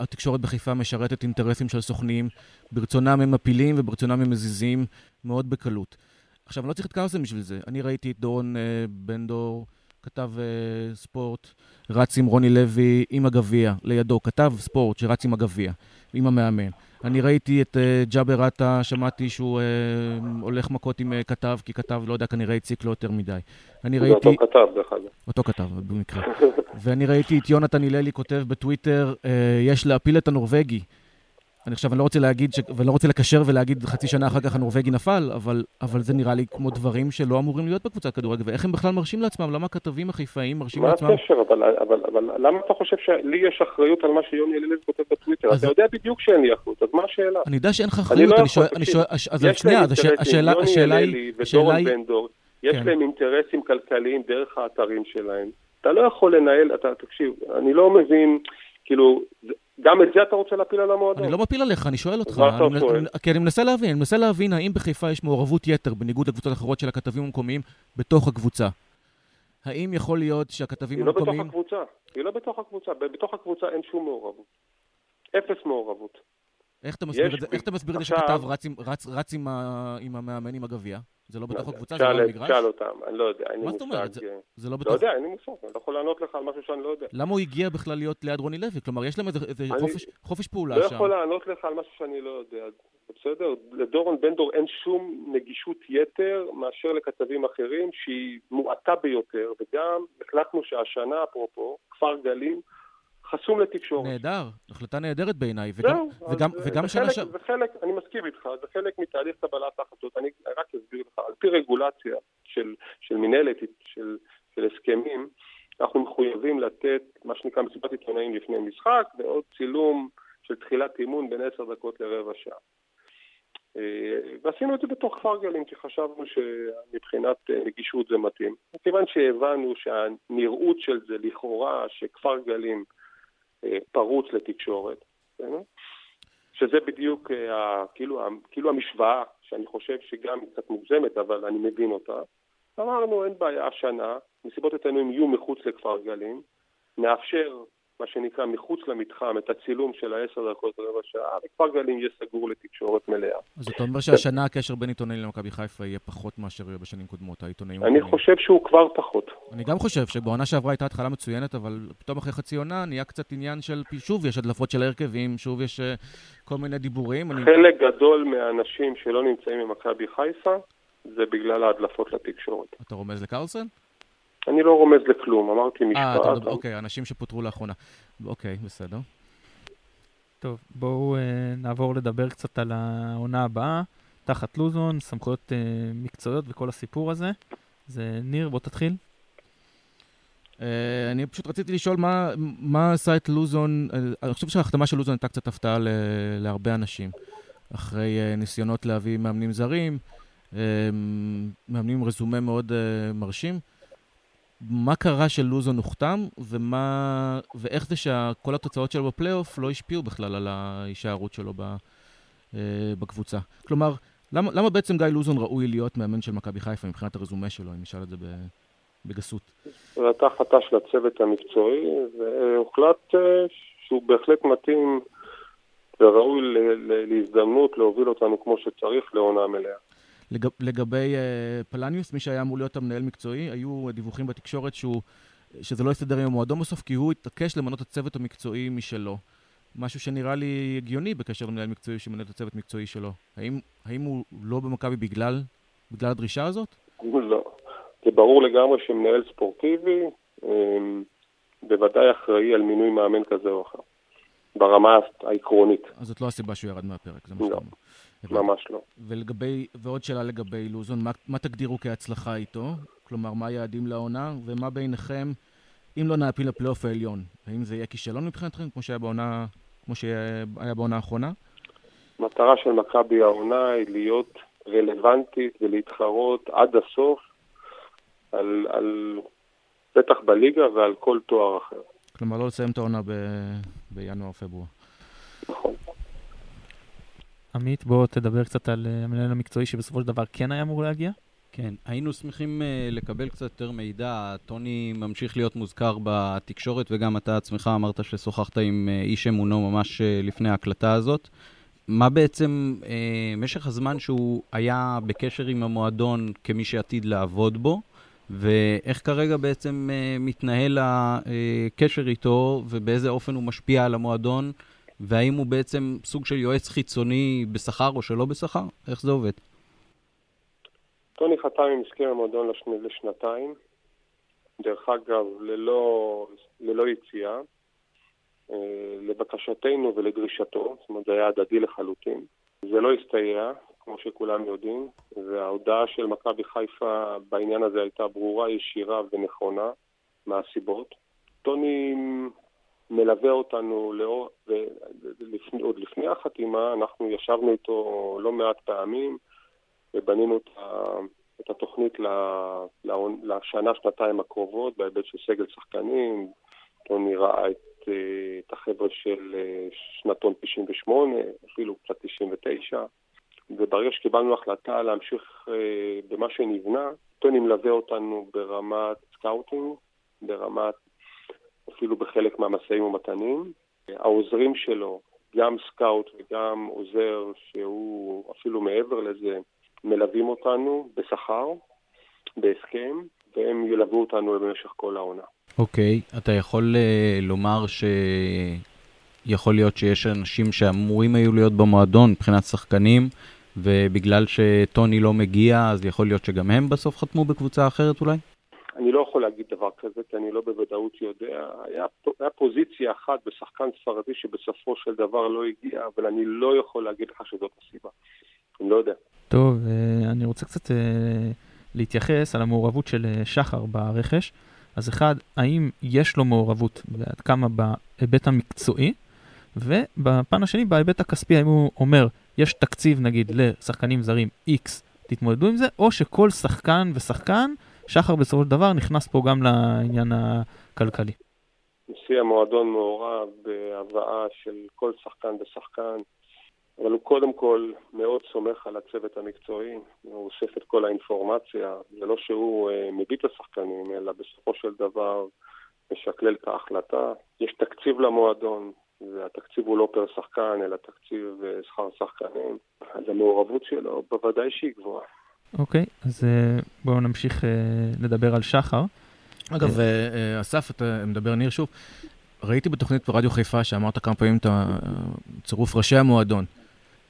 התקשורת בחיפה משרתת אינטרסים של סוכנים, ברצונם הם מפילים וברצונם הם מזיזים מאוד בקלות. עכשיו, אני לא צריך את קרסן בשביל זה. אני ראיתי את דורון uh, בן דור, כתב uh, ספורט, רץ עם רוני לוי עם הגביע, לידו, כתב ספורט שרץ עם הגביע, עם המאמן. אני ראיתי את uh, ג'אבר עטה, שמעתי שהוא uh, הולך מכות עם uh, כתב, כי כתב, לא יודע, כנראה הציק לו יותר מדי. אני ראיתי... אותו כתב, דרך אגב. אותו כתב, במקרה. ואני ראיתי את יונתן הללי כותב בטוויטר, uh, יש להפיל את הנורבגי. אני עכשיו, אני לא רוצה להגיד, ש... ולא רוצה לקשר ולהגיד חצי שנה אחר כך הנורבגי נפל, אבל, אבל זה נראה לי כמו דברים שלא אמורים להיות בקבוצת כדורגל, ואיך הם בכלל מרשים לעצמם? למה הכתבים החיפאיים מרשים מה לעצמם? מה הקשר? אבל, אבל, אבל למה אתה חושב שלי יש אחריות על מה שיוני הלל כותב בטוויטר? אז... אתה יודע בדיוק שאין לי אחריות, אז מה השאלה? אני יודע שאין לך אחריות, אני, לא אני שואל, אני שואל, אז שנייה, אז השאלה, השאלה היא... השאלה היא... יש כן. להם אינטרסים כלכליים דרך האתרים שלהם. אתה לא יכול לנהל, אתה, תקשיב, אני לא מבין, כאילו, גם את זה אתה רוצה להפיל על המועדון? אני לא מפיל עליך, אני שואל אותך. מה אתה שואל? כי אני מנסה להבין, אני מנסה להבין האם בחיפה יש מעורבות יתר, בניגוד לקבוצות אחרות של הכתבים המקומיים, בתוך הקבוצה. האם יכול להיות שהכתבים המקומיים... היא לא בתוך הקבוצה. היא לא בתוך הקבוצה. בתוך הקבוצה אין שום מעורבות. אפס מעורבות. איך אתה מסביר את זה? איך אתה מסביר את זה שכתב רץ עם המאמן עם הגביע? זה לא בתוך הקבוצה? זה לא במגרש? שאל אותם, אני לא יודע, אין לי מושג. מה זאת אומרת? זה לא בתוך... לא יודע, אין לי מושג, אני לא יכול לענות לך על משהו שאני לא יודע. למה הוא הגיע בכלל להיות ליד רוני לוי? כלומר, יש להם איזה חופש פעולה שם. לא יכול לענות לך על משהו שאני לא יודע. בסדר? לדורון בן דור אין שום נגישות יתר מאשר לכתבים אחרים שהיא מועטה ביותר, וגם החלטנו שהשנה, אפרופו, כפר גלים, חסום לתקשורת. נהדר, החלטה נהדרת בעיניי. וגם, וגם, וגם שנה ש... זה חלק, אני מסכים איתך, זה חלק מתהליך קבלת ההחלטות. אני רק אסביר לך, על פי רגולציה של, של מנהלת, של, של הסכמים, אנחנו מחויבים לתת מה שנקרא מסיבת עיתונאים לפני משחק, ועוד צילום של תחילת אימון בין עשר דקות לרבע שעה. ועשינו את זה בתוך כפר גלים, כי חשבנו שמבחינת נגישות זה מתאים. מכיוון שהבנו שהנראות של זה לכאורה שכפר גלים פרוץ לתקשורת, שזה בדיוק כאילו, כאילו המשוואה, שאני חושב שגם היא קצת מוגזמת, אבל אני מבין אותה. אמרנו, אין בעיה, השנה, מסיבות עיתונאים יהיו מחוץ לכפר גלים, נאפשר מה שנקרא מחוץ למתחם, את הצילום של העשר דקות רבע שעה, וכפר גלים יהיה סגור לתקשורת מלאה. אז אתה אומר שהשנה הקשר בין עיתונאים למכבי חיפה יהיה פחות מאשר בשנים קודמות, העיתונאים... אני חושב שהוא כבר פחות. אני גם חושב שבעונה שעברה הייתה התחלה מצוינת, אבל פתאום אחרי חצי עונה נהיה קצת עניין של... שוב יש הדלפות של הרכבים, שוב יש כל מיני דיבורים. חלק גדול מהאנשים שלא נמצאים במכבי חיפה, זה בגלל ההדלפות לתקשורת. אתה רומז לקרלסן? אני לא רומז לכלום, אמרתי משפט. אה, אוקיי, אנשים שפוטרו לאחרונה. אוקיי, בסדר. טוב, בואו אה, נעבור לדבר קצת על העונה הבאה. תחת לוזון, סמכויות אה, מקצועיות וכל הסיפור הזה. זה ניר, בוא תתחיל. אה, אני פשוט רציתי לשאול מה, מה עשה את לוזון, אה, אני חושב שההחתמה של לוזון הייתה קצת הפתעה ל, להרבה אנשים. אחרי אה, ניסיונות להביא מאמנים זרים, אה, מאמנים עם רזומה מאוד אה, מרשים. מה קרה שלוזון הוחתם, ומה, ואיך זה שכל התוצאות שלו בפלייאוף לא השפיעו בכלל על ההישארות שלו ב, אה, בקבוצה. כלומר, למה, למה בעצם גיא לוזון ראוי להיות מאמן של מכבי חיפה מבחינת הרזומה שלו, אם נשאל את זה בגסות? זו הייתה החלטה של הצוות המקצועי, והוחלט אה, שהוא בהחלט מתאים וראוי להזדמנות להוביל אותנו כמו שצריך לעונה מלאה. לג, לגבי uh, פלניוס, מי שהיה אמור להיות המנהל מקצועי, היו דיווחים בתקשורת שהוא, שזה לא יסתדר עם המועדון בסוף, כי הוא התעקש למנות את הצוות המקצועי משלו. משהו שנראה לי הגיוני בקשר למנהל מקצועי שמנהל את הצוות המקצועי שלו. האם, האם הוא לא במכבי בגלל, בגלל הדרישה הזאת? לא. זה ברור לגמרי שמנהל ספורטיבי אמ, בוודאי אחראי על מינוי מאמן כזה או אחר. ברמה העקרונית. אז זאת לא הסיבה שהוא ירד מהפרק, זה מה לא. שאתה אומר. ממש לא. ולגבי, ועוד שאלה לגבי לוזון, מה, מה תגדירו כהצלחה איתו? כלומר, מה היעדים לעונה, ומה ביניכם, אם לא נעפיל לפלייאוף העליון? האם זה יהיה כישלון מבחינתכם, כמו שהיה בעונה, כמו שהיה בעונה האחרונה? המטרה של מכבי העונה היא להיות רלוונטית ולהתחרות עד הסוף על, על בטח בליגה ועל כל תואר אחר. כלומר, לא לסיים את העונה בינואר-פברואר. נכון. עמית, בוא תדבר קצת על אה, המנהל המקצועי שבסופו של דבר כן היה אמור להגיע. כן, היינו שמחים uh, לקבל קצת יותר מידע. טוני ממשיך להיות מוזכר בתקשורת, וגם אתה עצמך אמרת ששוחחת עם uh, איש אמונו ממש uh, לפני ההקלטה הזאת. מה בעצם uh, משך הזמן שהוא היה בקשר עם המועדון כמי שעתיד לעבוד בו, ואיך כרגע בעצם uh, מתנהל הקשר איתו, ובאיזה אופן הוא משפיע על המועדון, והאם הוא בעצם סוג של יועץ חיצוני בשכר או שלא בשכר? איך זה עובד? טוני חתם עם הסכם המועדון לשני, לשנתיים, דרך אגב, ללא, ללא יציאה, אה, לבקשתנו ולדרישתו, זאת אומרת זה היה הדדי לחלוטין. זה לא הסתייע, כמו שכולם יודעים, וההודעה של מכבי חיפה בעניין הזה הייתה ברורה, ישירה ונכונה מהסיבות. טוני מלווה אותנו לאור, עוד לפני החתימה, אנחנו ישבנו איתו לא מעט פעמים, ובנינו את, ה, את התוכנית לשנה, שנתיים הקרובות בהיבט של סגל שחקנים. טוני ראה את, אה, את החבר'ה של אה, שנתון 98, אפילו קצת 99, וברגע שקיבלנו החלטה להמשיך אה, במה שנבנה, טוני מלווה אותנו ברמת scouting, ברמת, אפילו בחלק מהמשאים ומתנים. העוזרים שלו, גם scout וגם עוזר שהוא אפילו מעבר לזה, מלווים אותנו בשכר, בהסכם, והם ילוו אותנו במשך כל העונה. אוקיי, okay, אתה יכול uh, לומר שיכול להיות שיש אנשים שאמורים היו להיות במועדון מבחינת שחקנים, ובגלל שטוני לא מגיע, אז יכול להיות שגם הם בסוף חתמו בקבוצה אחרת אולי? לא יכול להגיד דבר כזה, כי אני לא בוודאות יודע. היה, היה פוזיציה אחת בשחקן ספרדי שבסופו של דבר לא הגיע, אבל אני לא יכול להגיד לך שזאת הסיבה. אני לא יודע. טוב, אה, אני רוצה קצת אה, להתייחס על המעורבות של אה, שחר ברכש. אז אחד, האם יש לו מעורבות ועד כמה בהיבט המקצועי, ובפן השני, בהיבט הכספי, האם הוא אומר, יש תקציב נגיד לשחקנים זרים X, תתמודדו עם זה, או שכל שחקן ושחקן, שחר בסופו של דבר נכנס פה גם לעניין הכלכלי. נשיא המועדון מעורב בהבאה של כל שחקן ושחקן, אבל הוא קודם כל מאוד סומך על הצוות המקצועי, הוא אוסף את כל האינפורמציה, זה לא שהוא uh, מביט לשחקנים, אלא בסופו של דבר משקלל את ההחלטה. יש תקציב למועדון, והתקציב הוא לא פר שחקן, אלא תקציב uh, שכר שחקנים, אז המעורבות שלו בוודאי שהיא גבוהה. אוקיי, okay, אז uh, בואו נמשיך uh, לדבר על שחר. אגב, uh, אסף, אתה מדבר ניר שוב. ראיתי בתוכנית ברדיו חיפה שאמרת כמה פעמים את צירוף ראשי המועדון.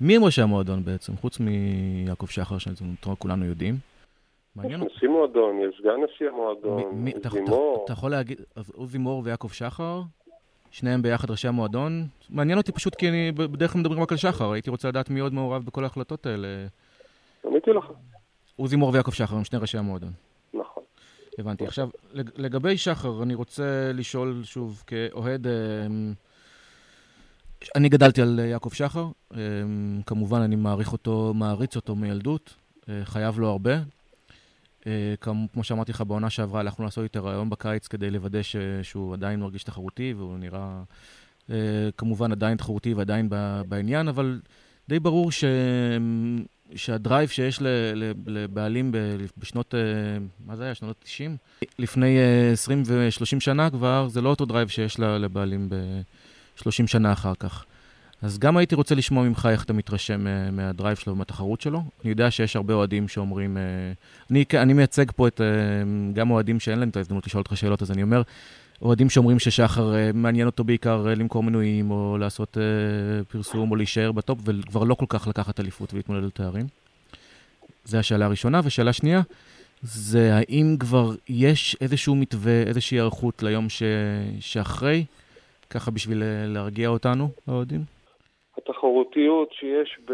מי הם ראשי המועדון בעצם, חוץ מיעקב שחר, שכולנו יודעים? מעניין אותי. נשיא מועדון, יש סגן נשיא המועדון, עוזי מור. אתה יכול להגיד, אז עוזי מור ויעקב שחר, שניהם ביחד ראשי המועדון. מעניין אותי פשוט כי אני בדרך כלל מדברים רק על שחר, הייתי רוצה לדעת מי עוד מעורב בכל ההחלטות האלה. עניתי לך. עוזי מור ויעקב שחר הם שני ראשי המועדון. נכון. הבנתי. עכשיו, לגבי שחר, אני רוצה לשאול שוב, כאוהד... אמ, אני גדלתי על יעקב שחר, אמ, כמובן אני מעריך אותו, מעריץ אותו מילדות, אה, חייב לו הרבה. אה, כמו שאמרתי לך, בעונה שעברה הלכנו לעשות איתו רעיון בקיץ כדי לוודא ש... שהוא עדיין מרגיש תחרותי, והוא נראה אה, כמובן עדיין תחרותי ועדיין בעניין, אבל די ברור ש... שה drive שיש לבעלים בשנות, מה זה היה? שנות ה-90? לפני 20 ו-30 שנה כבר, זה לא אותו drive שיש לבעלים ב... 30 שנה אחר כך. אז גם הייתי רוצה לשמוע ממך איך אתה מתרשם אה, מה drive שלו ומהתחרות שלו. אני יודע שיש הרבה אוהדים שאומרים, אה, אני, אני מייצג פה את, אה, גם אוהדים שאין להם את ההזדמנות לשאול אותך שאלות, אז אני אומר, אוהדים שאומרים ששחר מעניין אותו בעיקר למכור מנויים, או לעשות פרסום, או להישאר בטופ, וכבר לא כל כך לקחת אליפות ולהתמודד על תארים. זו השאלה הראשונה. ושאלה שנייה, זה האם כבר יש איזשהו מתווה, איזושהי היערכות ליום ש... שאחרי? ככה בשביל אה, להרגיע אותנו, האוהדים? התחרותיות שיש ב...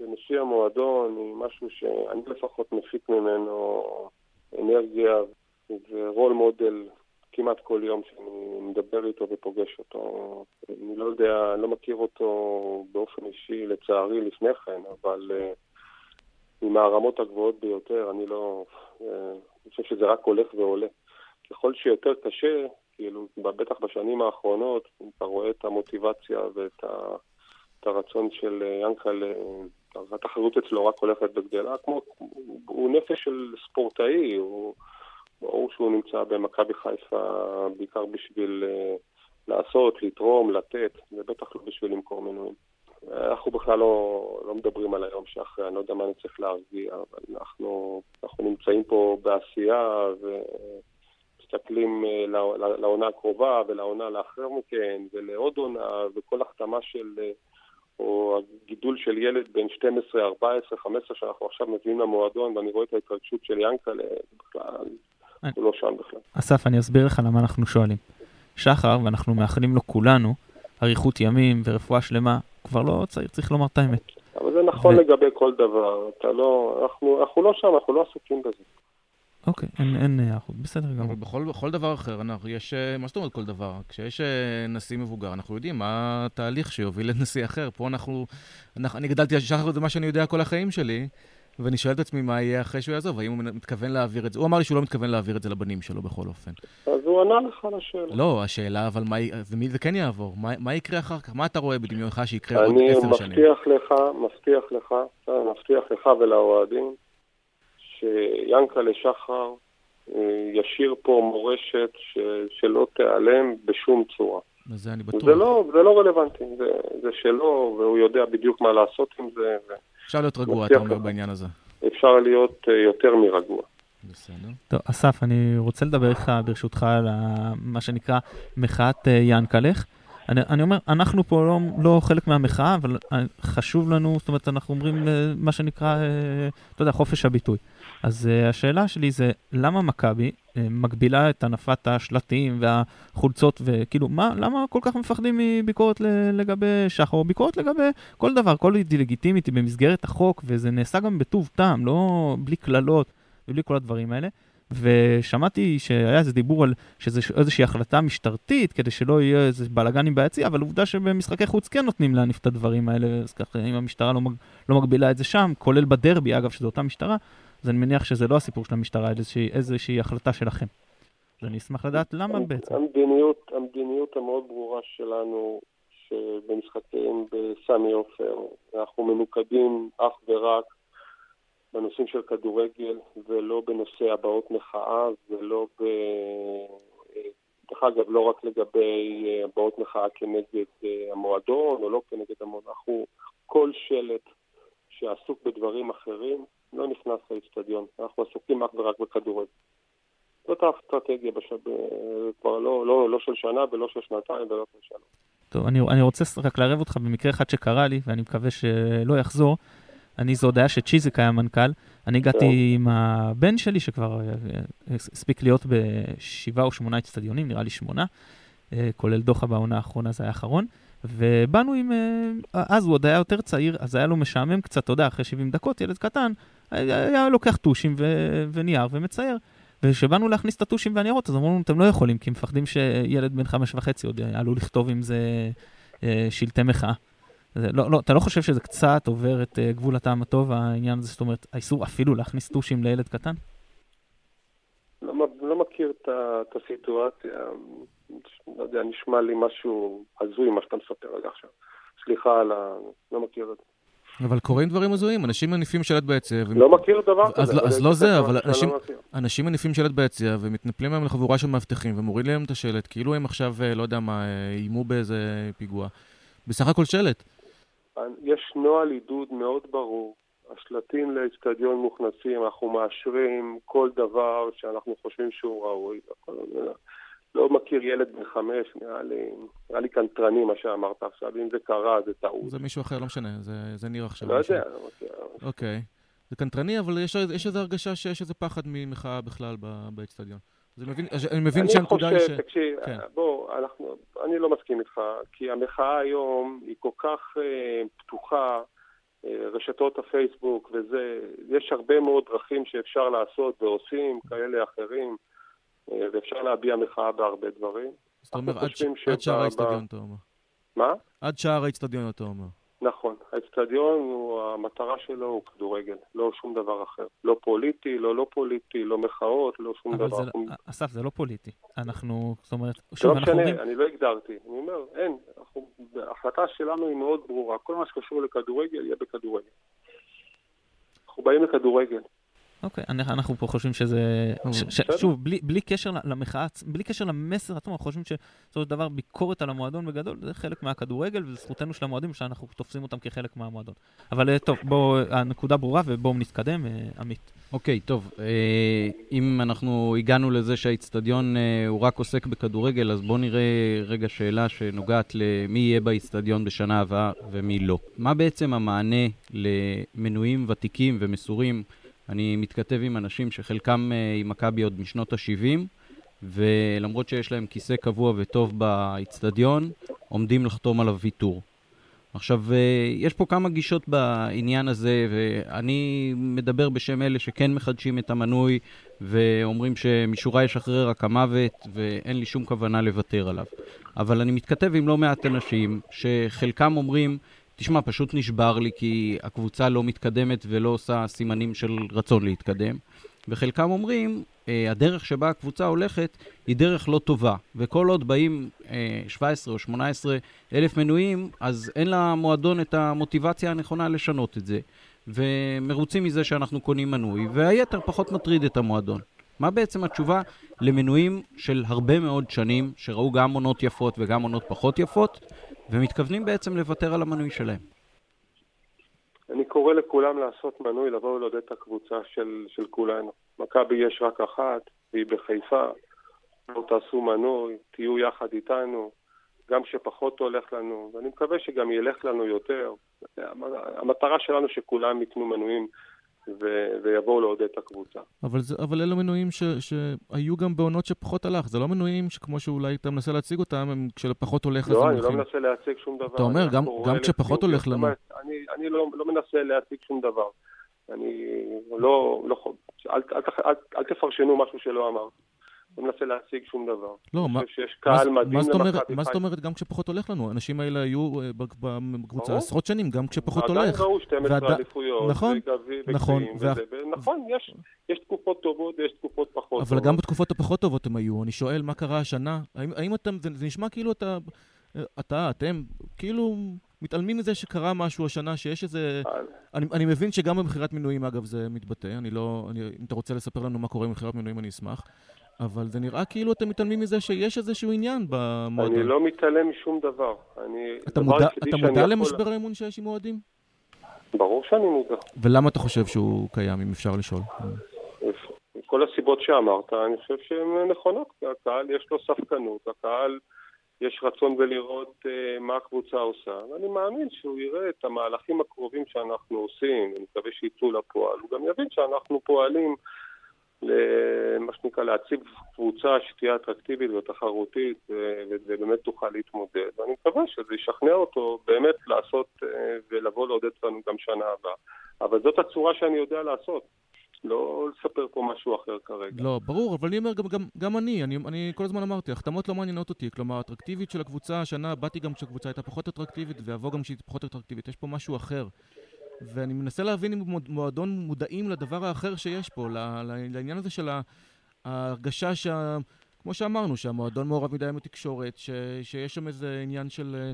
בנשיא המועדון היא משהו שאני לפחות מפיק ממנו אנרגיה ורול מודל כמעט כל יום שאני מדבר איתו ופוגש אותו. אני לא יודע, אני לא מכיר אותו באופן אישי, לצערי, לפני כן, אבל uh, עם הרמות הגבוהות ביותר, אני לא... Uh, אני חושב שזה רק הולך ועולה. ככל שיותר קשה, כאילו, בטח בשנים האחרונות, אתה רואה את המוטיבציה ואת ה, את הרצון של ינקל, התחרות אצלו רק הולכת וגדלה, כמו, הוא נפש של ספורטאי, הוא, ברור שהוא נמצא במכבי חיפה בעיקר בשביל uh, לעשות, לתרום, לתת, ובטח לא בשביל למכור מנויים. אנחנו בכלל לא, לא מדברים על היום שאחרי, אני לא יודע מה אני צריך להרגיע, אבל אנחנו, אנחנו נמצאים פה בעשייה ומסתכלים אה, לעונה הקרובה ולעונה לאחר מכן ולעוד עונה וכל החתמה של, אה, או הגידול של ילד בן 12, 14, 15 שאנחנו עכשיו מביאים למועדון ואני רואה את ההתרגשות של ינקלה, בכלל, הוא לא שם בכלל. אסף, אני אסביר לך למה אנחנו שואלים. שחר, ואנחנו מאחלים לו כולנו, אריכות ימים ורפואה שלמה, כבר לא צריך, צריך לומר את האמת. אבל זה נכון ו... לגבי כל דבר, אתה לא, אנחנו, אנחנו לא שם, אנחנו לא עסוקים בזה. אוקיי, אין, אין היערכות, בסדר גמור. אבל בכל, בכל דבר אחר, אנחנו, יש, אה, מה זאת אומרת כל דבר? כשיש אה, נשיא מבוגר, אנחנו יודעים מה התהליך שיוביל לנשיא אחר. פה אנחנו, אנחנו אני גדלתי על שחר, זה מה שאני יודע כל החיים שלי. ואני שואל את עצמי מה יהיה אחרי שהוא יעזוב, האם הוא מתכוון להעביר את זה? הוא אמר לי שהוא לא מתכוון להעביר את זה לבנים שלו בכל אופן. אז הוא ענה לך על השאלה. לא, השאלה, אבל מה, ומי זה כן יעבור? מה, מה יקרה אחר כך? מה אתה רואה בדמיונך שיקרה עוד עשר שנים? אני מבטיח לך, מבטיח לך, מבטיח לך ולאוהדים, שיאנקלה שחר אה, ישאיר פה מורשת ש, שלא תיעלם בשום צורה. זה אני בטוח. זה לא, זה לא רלוונטי, זה, זה שלו, והוא יודע בדיוק מה לעשות עם זה. ו... אפשר להיות רגוע, אתה אומר, בעניין הזה. אפשר להיות אה, יותר מרגוע. בסדר. טוב, אסף, אני רוצה לדבר איתך, ברשותך, על מה שנקרא מחאת אה, ינקלך. אני, אני אומר, אנחנו פה לא, לא חלק מהמחאה, אבל אה, חשוב לנו, זאת אומרת, אנחנו אומרים מה שנקרא, אתה יודע, חופש הביטוי. אז השאלה שלי זה, למה מכבי מגבילה את הנפת השלטים והחולצות, וכאילו, מה, למה כל כך מפחדים מביקורת לגבי שחר, או ביקורת לגבי כל דבר, כל לגיטימית היא במסגרת החוק, וזה נעשה גם בטוב טעם, לא בלי קללות ובלי כל הדברים האלה. ושמעתי שהיה איזה דיבור על שזה איזושהי החלטה משטרתית, כדי שלא יהיה איזה בלאגנים ביציע, אבל עובדה שבמשחקי חוץ כן נותנים להניף את הדברים האלה, אז ככה, אם המשטרה לא, מג, לא מגבילה את זה שם, כולל בדרבי, אגב, שזו אותה משטרה, אז אני מניח שזה לא הסיפור של המשטרה, אלא איזושהי, איזושהי החלטה שלכם. אז אני אשמח לדעת למה בעצם. המדיניות, המדיניות המאוד ברורה שלנו, שבמשחקים בסמי עופר, אנחנו ממוקדים אך ורק בנושאים של כדורגל, ולא בנושא הבעות מחאה, ולא ב... דרך אגב, לא רק לגבי הבעות מחאה כנגד המועדון, או לא כנגד המועדון, אנחנו, כל שלט שעסוק בדברים אחרים, לא נכנס לאצטדיון. אנחנו עסוקים אך ורק בכדורגל. זאת האסטרטגיה בשב... כבר לא, לא, לא של שנה ולא של שנתיים ולא של שנה. טוב, אני, אני רוצה רק לערב אותך במקרה אחד שקרה לי, ואני מקווה שלא יחזור. אני, זו הודעה שצ'יזיק היה מנכ"ל. אני הגעתי. כן. עם הבן שלי, שכבר אה, הספיק להיות בשבעה או שמונה אצטדיונים, נראה לי שמונה, אה, כולל דוחה בעונה האחרונה, זה היה האחרון. ובאנו עם, אה, אז הוא עוד היה יותר צעיר, אז היה לו משעמם קצת, אתה יודע, אחרי 70 דקות, ילד קטן, היה לוקח טושים ו- ונייר ומצייר. וכשבאנו להכניס את הטושים והניירות, אז אמרו לנו, אתם לא יכולים, כי מפחדים שילד בן חמש וחצי עוד עלול לכתוב עם זה אה, שלטי מחאה. לא, לא, אתה לא חושב שזה קצת עובר את uh, גבול הטעם הטוב, העניין הזה, זאת אומרת, האיסור אפילו להכניס טושים לילד קטן? לא, לא מכיר את, את הסיטואציה, לא יודע, נשמע לי משהו הזוי מה שאתה מספר רגע עכשיו. סליחה על ה... לא מכיר את זה. אבל קורים דברים הזויים, אנשים מניפים שלט ביציע. לא מכיר דבר כזה. אז לא זה, אבל לא אנשים מניפים שלט ביציע ומתנפלים להם לחבורה של מאבטחים ומורידים להם את השלט, כאילו הם עכשיו, אה, לא יודע מה, אה, איימו באיזה פיגוע. בסך הכל שלט. יש נוהל עידוד מאוד ברור. השלטים לאצטדיון מוכנסים, אנחנו מאשרים כל דבר שאנחנו חושבים שהוא ראוי. לא מכיר ילד בן חמש, נראה לי, נראה לי קנטרני מה שאמרת עכשיו, אם זה קרה זה טעות. זה מישהו אחר, לא משנה, זה, זה ניר עכשיו. לא יודע, לא מכיר. אוקיי. זה קנטרני, אבל יש, יש איזו הרגשה שיש איזה פחד ממחאה בכלל באצטדיון. אני מבין, אני מבין שהנקודה היא ש... אני חושב, תקשיב, כן. בוא, אנחנו, אני לא מסכים איתך, כי המחאה היום היא כל כך אה, פתוחה, אה, רשתות הפייסבוק וזה, יש הרבה מאוד דרכים שאפשר לעשות ועושים, כאלה אחרים. אה, ואפשר להביע מחאה בהרבה דברים. זאת אומרת, עד שער האצטדיון אתה אומר. מה? עד שער האיצטדיון, אתה אומר. נכון, האצטדיון, המטרה שלו הוא כדורגל, לא שום דבר אחר. לא פוליטי, לא לא פוליטי, לא מחאות, לא שום אבל דבר. זה, אנחנו- אסף, זה לא פוליטי. אנחנו, זאת אומרת, שוב, לא אנחנו משנה, אומרים, אני לא הגדרתי. אני אומר, אין, אנחנו- ההחלטה שלנו היא מאוד ברורה. כל מה שקשור לכדורגל יהיה בכדורגל. אנחנו באים לכדורגל. אוקיי, אני- אנחנו פה חושבים שזה... ש- ש-. שוב, בלי, בלי קשר למחאה, בלי קשר למסר עצמו, אנחנו חושבים שבסופו של דבר ביקורת על המועדון בגדול זה חלק מהכדורגל, וזו זכותנו של המועדים שאנחנו תופסים אותם כחלק מהמועדון. אבל אה, טוב, בואו, הנקודה ברורה ובואו נתקדם, אה, עמית. אוקיי, טוב, אה, אם אנחנו הגענו לזה שהאיצטדיון הוא רק עוסק בכדורגל, אז בואו נראה רגע שאלה שנוגעת למי יהיה באיצטדיון בשנה הבאה ומי לא. מה בעצם המענה למנויים ותיקים ומסורים? אני מתכתב עם אנשים שחלקם אה, עם מכבי עוד משנות ה-70, ולמרות שיש להם כיסא קבוע וטוב באיצטדיון, עומדים לחתום עליו ויתור. עכשיו, אה, יש פה כמה גישות בעניין הזה, ואני מדבר בשם אלה שכן מחדשים את המנוי, ואומרים שמשורה ישחרר רק המוות, ואין לי שום כוונה לוותר עליו. אבל אני מתכתב עם לא מעט אנשים, שחלקם אומרים, תשמע, פשוט נשבר לי כי הקבוצה לא מתקדמת ולא עושה סימנים של רצון להתקדם. וחלקם אומרים, אה, הדרך שבה הקבוצה הולכת היא דרך לא טובה, וכל עוד באים אה, 17 או 18 אלף מנויים, אז אין למועדון את המוטיבציה הנכונה לשנות את זה, ומרוצים מזה שאנחנו קונים מנוי, והיתר פחות מטריד את המועדון. מה בעצם התשובה למנויים של הרבה מאוד שנים, שראו גם עונות יפות וגם עונות פחות יפות, ומתכוונים בעצם לוותר על המנוי שלהם? אני קורא לכולם לעשות מנוי, לבוא ולעודד את הקבוצה של, של כולנו. מכבי יש רק אחת, והיא בחיפה. בואו תעשו מנוי, תהיו יחד איתנו, גם שפחות הולך לנו, ואני מקווה שגם ילך לנו יותר. המטרה שלנו שכולם ייתנו מנויים ו- ויבואו לעודד את הקבוצה. אבל, זה, אבל אלו מנויים ש, שהיו גם בעונות שפחות הלך, זה לא מנויים שכמו שאולי אתה מנסה להציג אותם, הם כשפחות הולך אז לא, הם אני לא הולכים. מנסה להציג שום דבר. אתה אומר, אני גם- גם. כשפחות הולך לנו. אומרת, אני, אני לא, לא מנסה להציג שום דבר. אני לא, לא, אל, אל, אל, אל, אל תפרשנו משהו שלא אמר. לא מנסה להציג שום דבר. לא, מה, אני חושב שיש מה, קהל זה- מדהים מה זאת אומרת, למכבי מה זאת. אומרת גם כשפחות הולך לנו? האנשים האלה היו אה, בק- בקבוצה. עשרות שנים, גם כשפחות עדיין הולך. ראו 12 ועד- אליפויות, נכון, וגביע, נכון, וגביעים, וה- וזה, נכון, יש, יש תקופות טובות ויש תקופות פחות אבל טובות. גם בתקופות הפחות טובות הם היו. אני שואל, מה קרה השנה? האם, האם אתם, זה, זה נשמע כאילו אתה, אתה, אתם, כאילו מתעלמים מזה שקרה משהו השנה, שיש איזה... אה, אני, אני מבין שגם במכירת מינויים, אגב, זה מתבטא. אני לא... אני, אם אתה רוצה לספר לנו מה קורה במכירת מינויים, אני אשמח. אבל זה נראה כאילו אתם מתעלמים מזה שיש איזשהו עניין במועדון. אני לא מתעלם משום דבר. אני... אתה הדבר מודע, אתה מודע יכול- למשבר האמון שיש עם אוהדים? ברור שאני מודע. ולמה אתה חושב שהוא קיים, אם אפשר לשאול? כל הסיבות שאמרת, אני חושב שהן נכונות. הקהל יש לו ספקנות, הקהל יש רצון בלראות אה, מה הקבוצה עושה, ואני מאמין שהוא יראה את המהלכים הקרובים שאנחנו עושים, אני מקווה שיצאו לפועל. הוא גם יבין שאנחנו פועלים למה שנקרא להציב קבוצה שתהיה אטרקטיבית ותחרותית ו- ובאמת תוכל להתמודד. ואני מקווה שזה ישכנע אותו באמת לעשות אה, ולבוא לעודד אותנו גם שנה הבאה. אבל זאת הצורה שאני יודע לעשות. לא לספר פה משהו אחר כרגע. לא, ברור, אבל אני אומר, גם, גם, גם אני, אני, אני כל הזמן אמרתי, החתמות לא מעניינות אותי. כלומר, האטרקטיבית של הקבוצה השנה, באתי גם כשהקבוצה הייתה פחות אטרקטיבית, ואבוא גם כשהיא פחות אטרקטיבית. יש פה משהו אחר. ואני מנסה להבין אם מועד- מועדון מודעים לדבר האחר שיש פה, לעניין הזה של ההרגשה שה... כמו שאמרנו, שהמועדון מעורב מדי עם התקשורת, ש, שיש שם איזה עניין של אה,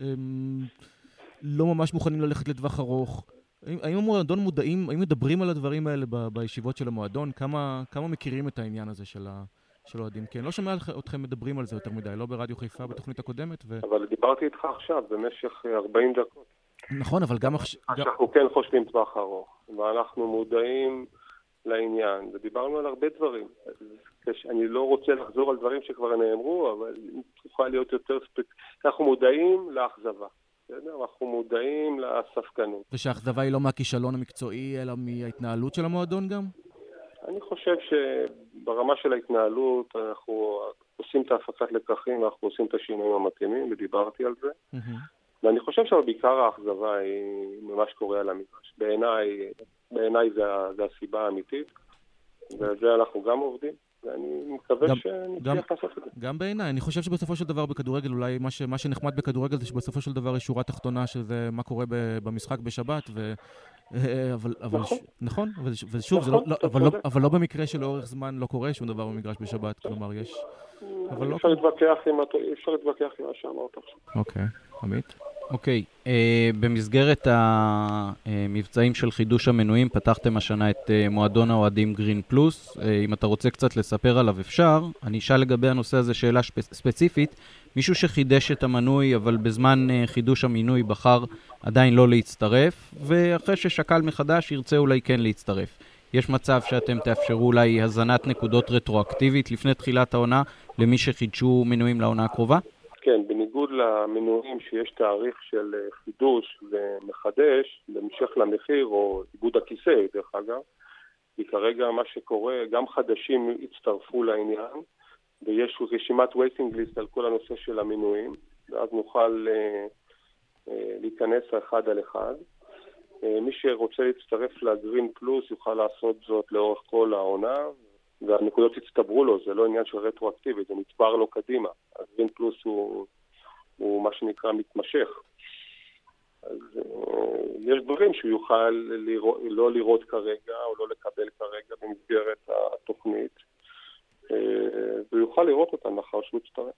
אמ, לא ממש מוכנים ללכת לטווח ארוך. האם, המועדון מודעים, האם מדברים על הדברים האלה ב, בישיבות של המועדון? כמה, כמה מכירים את העניין הזה של, ה, של אוהדים? כי אני לא שומע אתכם מדברים על זה יותר מדי, לא ברדיו חיפה בתוכנית הקודמת. ו... אבל דיברתי איתך עכשיו במשך אה, 40 דקות. נכון, אבל גם עכשיו... אנחנו כן חושבים טווח ארוך, ואנחנו מודעים לעניין, ודיברנו על הרבה דברים. אני לא רוצה לחזור על דברים שכבר נאמרו, אבל אם תוכל להיות יותר ספציפי. אנחנו מודעים לאכזבה, בסדר? אנחנו מודעים לספקנות. ושהאכזבה היא לא מהכישלון המקצועי, אלא מההתנהלות של המועדון גם? אני חושב שברמה של ההתנהלות אנחנו עושים את ההפקת לקחים ואנחנו עושים את השינויים המתאימים, ודיברתי על זה. מהמם. ואני חושב שבעיקר האכזבה היא ממה שקורה על המגרש. בעיניי, בעיניי זה, זה הסיבה האמיתית, ועל זה אנחנו גם עובדים. ואני מקווה גם- שנצליח לעשות את זה. גם בעיניי, אני חושב שבסופו של דבר בכדורגל, אולי מה, ש, מה שנחמד בכדורגל זה שבסופו של דבר יש שורה תחתונה שזה מה קורה ב, במשחק בשבת, ו... אה, אבל, אבל, נכון. ש- נכון, אבל, ושוב, זה נכון, לא, לא, אבל, לא. אבל לא במקרה שלאורך זמן לא קורה שום דבר במגרש בשבת, כלומר יש... אבל לא אפשר להתווכח עם מה שאמרת עכשיו. אוקיי, עמית? אוקיי, אה, במסגרת המבצעים של חידוש המנויים, פתחתם השנה את אה, מועדון האוהדים גרין פלוס. אה, אם אתה רוצה קצת לספר עליו, אפשר. אני אשאל לגבי הנושא הזה שאלה שפ- ספציפית. מישהו שחידש את המנוי, אבל בזמן אה, חידוש המינוי בחר עדיין לא להצטרף, ואחרי ששקל מחדש, ירצה אולי כן להצטרף. יש מצב שאתם תאפשרו אולי הזנת נקודות רטרואקטיבית לפני תחילת העונה למי שחידשו מנויים לעונה הקרובה? כן, בניגוד למנויים שיש תאריך של אה, חידוש ומחדש, בהמשך למחיר או עיבוד הכיסא, דרך אגב, כי כרגע מה שקורה, גם חדשים הצטרפו לעניין, ויש רשימת waiting list על כל הנושא של המנויים, ואז נוכל אה, אה, להיכנס אחד על אחד. אה, מי שרוצה להצטרף לגרין פלוס יוכל לעשות זאת לאורך כל העונה, והנקודות יצטברו לו, זה לא עניין של רטרואקטיבית, זה נצבר לו קדימה. אז גרין פלוס הוא, הוא מה שנקרא מתמשך. אז אה, יש דברים שהוא יוכל לראות, לא לראות כרגע או לא לקבל כרגע במסגרת התוכנית, אה, והוא יוכל לראות אותם לאחר שהוא יצטרף.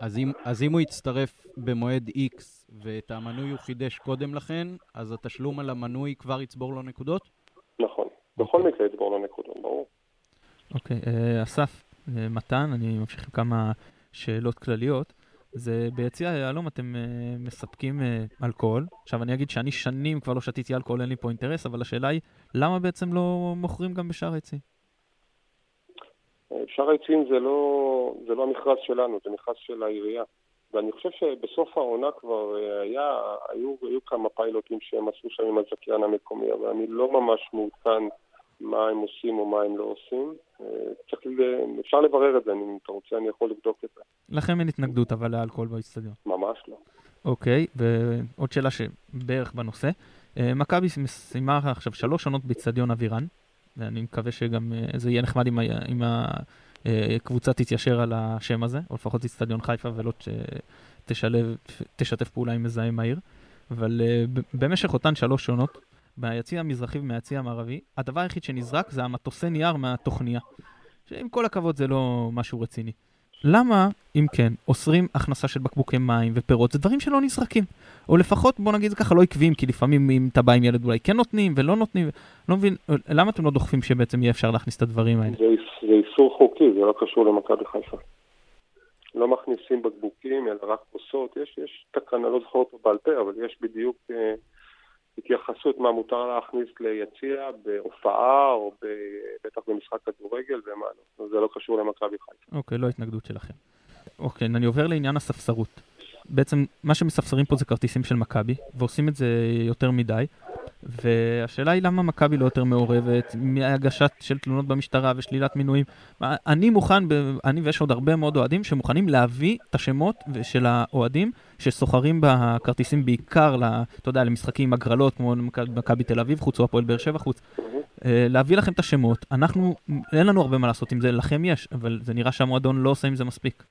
אז אם, אז אם הוא יצטרף במועד X ואת המנוי הוא חידש קודם לכן, אז התשלום על המנוי כבר יצבור לו נקודות? נכון. בכל מקרה יצבור לו נקודות, ברור. אוקיי, אה, אסף, אה, מתן, אני ממשיך עם כמה שאלות כלליות. זה ביציע היהלום אתם אה, מספקים אה, אלכוהול. עכשיו אני אגיד שאני שנים כבר לא שתיתי אלכוהול, אין לי פה אינטרס, אבל השאלה היא, למה בעצם לא מוכרים גם בשער היציע? שאר העצים זה לא, זה לא המכרז שלנו, זה מכרז של העירייה. ואני חושב שבסוף העונה כבר היה, היו, היו כמה פיילוטים שהם עשו שם עם הזכיין המקומי, אבל אני לא ממש מעודכן מה הם עושים או מה הם לא עושים. אה, צריך, אפשר לברר את זה, אם אתה רוצה אני יכול לבדוק את זה. לכם אין התנגדות אבל לאלכוהול באיצטדיון. ממש לא. אוקיי, ועוד שאלה שבערך בנושא. אה, מכבי סיימה עכשיו שלוש עונות באיצטדיון אבירן, ואני מקווה שגם אה, זה יהיה נחמד אם הקבוצה תתיישר על השם הזה, או לפחות איצטדיון חיפה ולא תשלב, תשתף פעולה עם מזהם העיר. אבל במשך אותן שלוש עונות, מהיציא המזרחי ומהיציא המערבי, הדבר היחיד שנזרק זה המטוסי נייר מהתוכניה. שעם כל הכבוד זה לא משהו רציני. למה, אם כן, אוסרים הכנסה של בקבוקי מים ופירות? זה דברים שלא נזרקים. או לפחות, בוא נגיד זה ככה, לא עקביים, כי לפעמים אם אתה בא עם ילד אולי כן נותנים ולא נותנים. לא מבין, למה אתם לא דוחפים שבעצם יהיה אפשר להכניס את הדברים האלה? זה, זה איסור חוקי, זה לא קשור למכבי חיפה. לא מכניסים בקבוקים, אלא רק כוסות. יש, יש תקנה, לא זוכר אותו בעל פה, אבל יש בדיוק אה, התייחסות מה מותר להכניס ליציע בהופעה, או ב, בטח במשחק כדורגל ומה לא. זה לא קשור למכבי חיפה. אוקיי, לא התנגדות שלכם. אוקיי, אני עובר לעניין הספסרות. בעצם, מה שמספסרים פה זה כרטיסים של מכבי, ועושים את זה יותר מדי. והשאלה היא למה מכבי לא יותר מעורבת מהגשת של תלונות במשטרה ושלילת מינויים. אני מוכן, אני ויש עוד הרבה מאוד אוהדים שמוכנים להביא את השמות של האוהדים שסוחרים בכרטיסים בעיקר, אתה יודע, למשחקים הגרלות כמו מכבי תל אביב חוץ או הפועל באר שבע חוץ. אה, להביא לכם את השמות, אנחנו, אין לנו הרבה מה לעשות עם זה, לכם יש, אבל זה נראה שהמועדון לא עושה עם זה מספיק.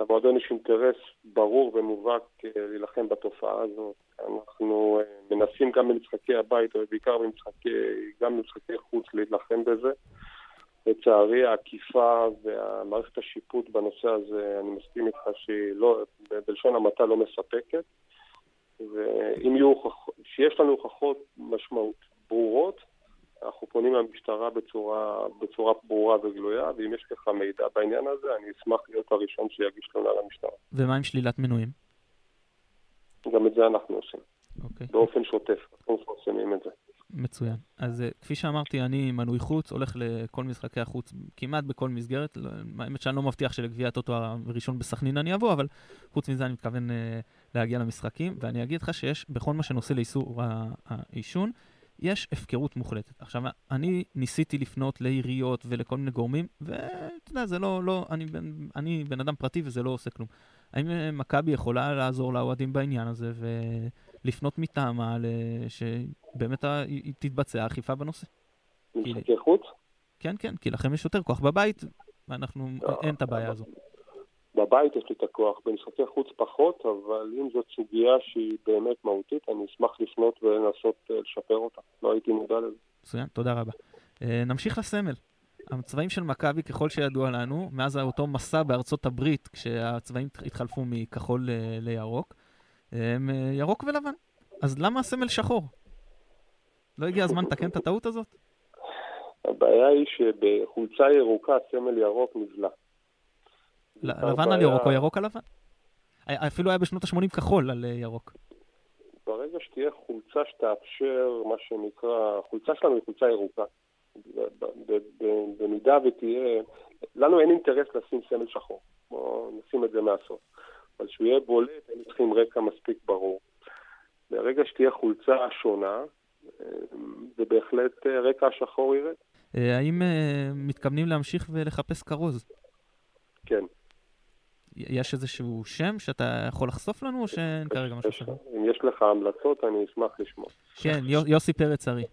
למועדון יש אינטרס ברור ומובהק אה, להילחם בתופעה הזאת. אנחנו אה, מנסים גם במשחקי הבית, אבל בעיקר במשחקי, גם במשחקי חוץ להילחם בזה. לצערי האכיפה והמערכת השיפוט בנושא הזה, אני מסכים איתך שהיא לא, בלשון המעטה לא מספקת. ואם יהיו הוכחות, שיש לנו הוכחות משמעות ברורות, אנחנו פונים למשטרה בצורה, בצורה ברורה וגלויה, ואם יש לך מידע בעניין הזה, אני אשמח להיות הראשון שיגיש תלונה למשטרה. ומה עם שלילת מינויים? גם את זה אנחנו עושים, אוקיי, באופן שוטף, אנחנו מפרסמים את זה. מצוין. אז אה, כפי שאמרתי, אני מנוי חוץ, הולך לכל משחקי החוץ, כמעט בכל מסגרת. לא- האמת שאני לא מבטיח שלגביע הטוטו הראשון בסכנין אני אבוא, אבל חוץ מזה אני מתכוון אה, להגיע למשחקים. ואני אגיד לך שיש, בכל מה שנושא לאיסור העישון, יש הפקרות מוחלטת. עכשיו, אני ניסיתי לפנות לעיריות ולכל מיני גורמים, ואתה יודע, זה לא, לא, אני, בן, אני בן אדם פרטי וזה לא עושה כלום. האם אה, מכבי יכולה לעזור לאוהדים בעניין הזה ולפנות מטעמה שבאמת תתבצע אכיפה בנושא? משחקי חוץ? כן, כן, כי לכם יש יותר כוח בבית, ואנחנו, לא, אין את הבעיה הזו. בבית יש לי את הכוח, במשחקי חוץ פחות, אבל אם זאת סוגיה שהיא באמת מהותית, אני אשמח לפנות ולנסות אה, לשפר אותה. לא הייתי מודע לזה. מצוין, תודה רבה. אה, נמשיך לסמל. הצבעים של מכבי, ככל שידוע לנו, מאז אותו מסע בארצות הברית, כשהצבעים התחלפו מכחול ל- לירוק, הם אה, ירוק ולבן. אז למה הסמל שחור? לא הגיע הזמן לתקן את הטעות הזאת? הבעיה היא שבחולצה ירוקה סמל ירוק נבלע. לבן על ירוק או ירוק על לבן? היה- אפילו היה בשנות ה-80 כחול על אה, ירוק. ברגע שתהיה חולצה שתאפשר, מה שנקרא, החולצה שלנו היא חולצה ירוקה. במידה ותהיה, לנו אין אינטרס לשים סמל שחור, בואו נשים את זה מהסוף. אבל שהוא יהיה בולט, היינו צריכים רקע מספיק ברור. ברגע שתהיה חולצה שונה, אה, זה בהחלט אה, רקע השחור ירד. אה, האם מתכוונים להמשיך ולחפש כרוז? כן. יש איזשהו שם שאתה יכול לחשוף לנו, או שאין כרגע משהו סביר? אם יש לך המלצות, אני אשמח לשמוע. כן, יו- יוסי פרץ ארי.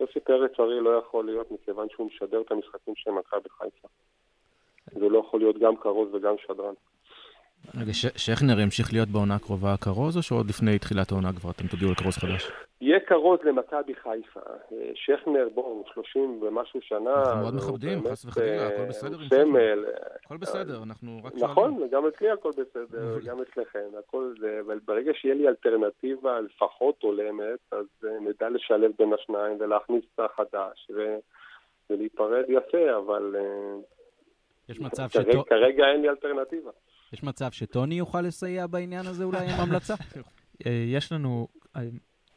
יוסי פרץ ארי לא יכול להיות מכיוון שהוא משדר את המשחקים של מכבי חיפה. זה לא יכול להיות גם כרוז וגם שדרן. רגע, שכנר ימשיך להיות בעונה הקרובה כרוז, או שעוד לפני תחילת העונה כבר אתם תודיעו על כרוז חדש? יהיה כרוז למכבי חיפה. אה, שכנר, בואו, הוא 30 ומשהו שנה. אנחנו מאוד מכבדים, חס וחלילה, אה, הכל בסדר עם שכנר. סמל. הכל בסדר, אנחנו רק נכון, גם אצלי הכל בסדר. גם אצלכם, הכל זה, אבל ברגע שיהיה לי אלטרנטיבה לפחות הולמת, אז אה, נדע לשלב בין השניים ולהכניס את החדש ולהיפרד יפה, אבל אה, יש מצב, כרגע- שטו... כרגע אין לי אלטרנטיבה. יש מצב שטוני יוכל לסייע בעניין הזה אולי עם המלצה? אה, יש לנו, אה,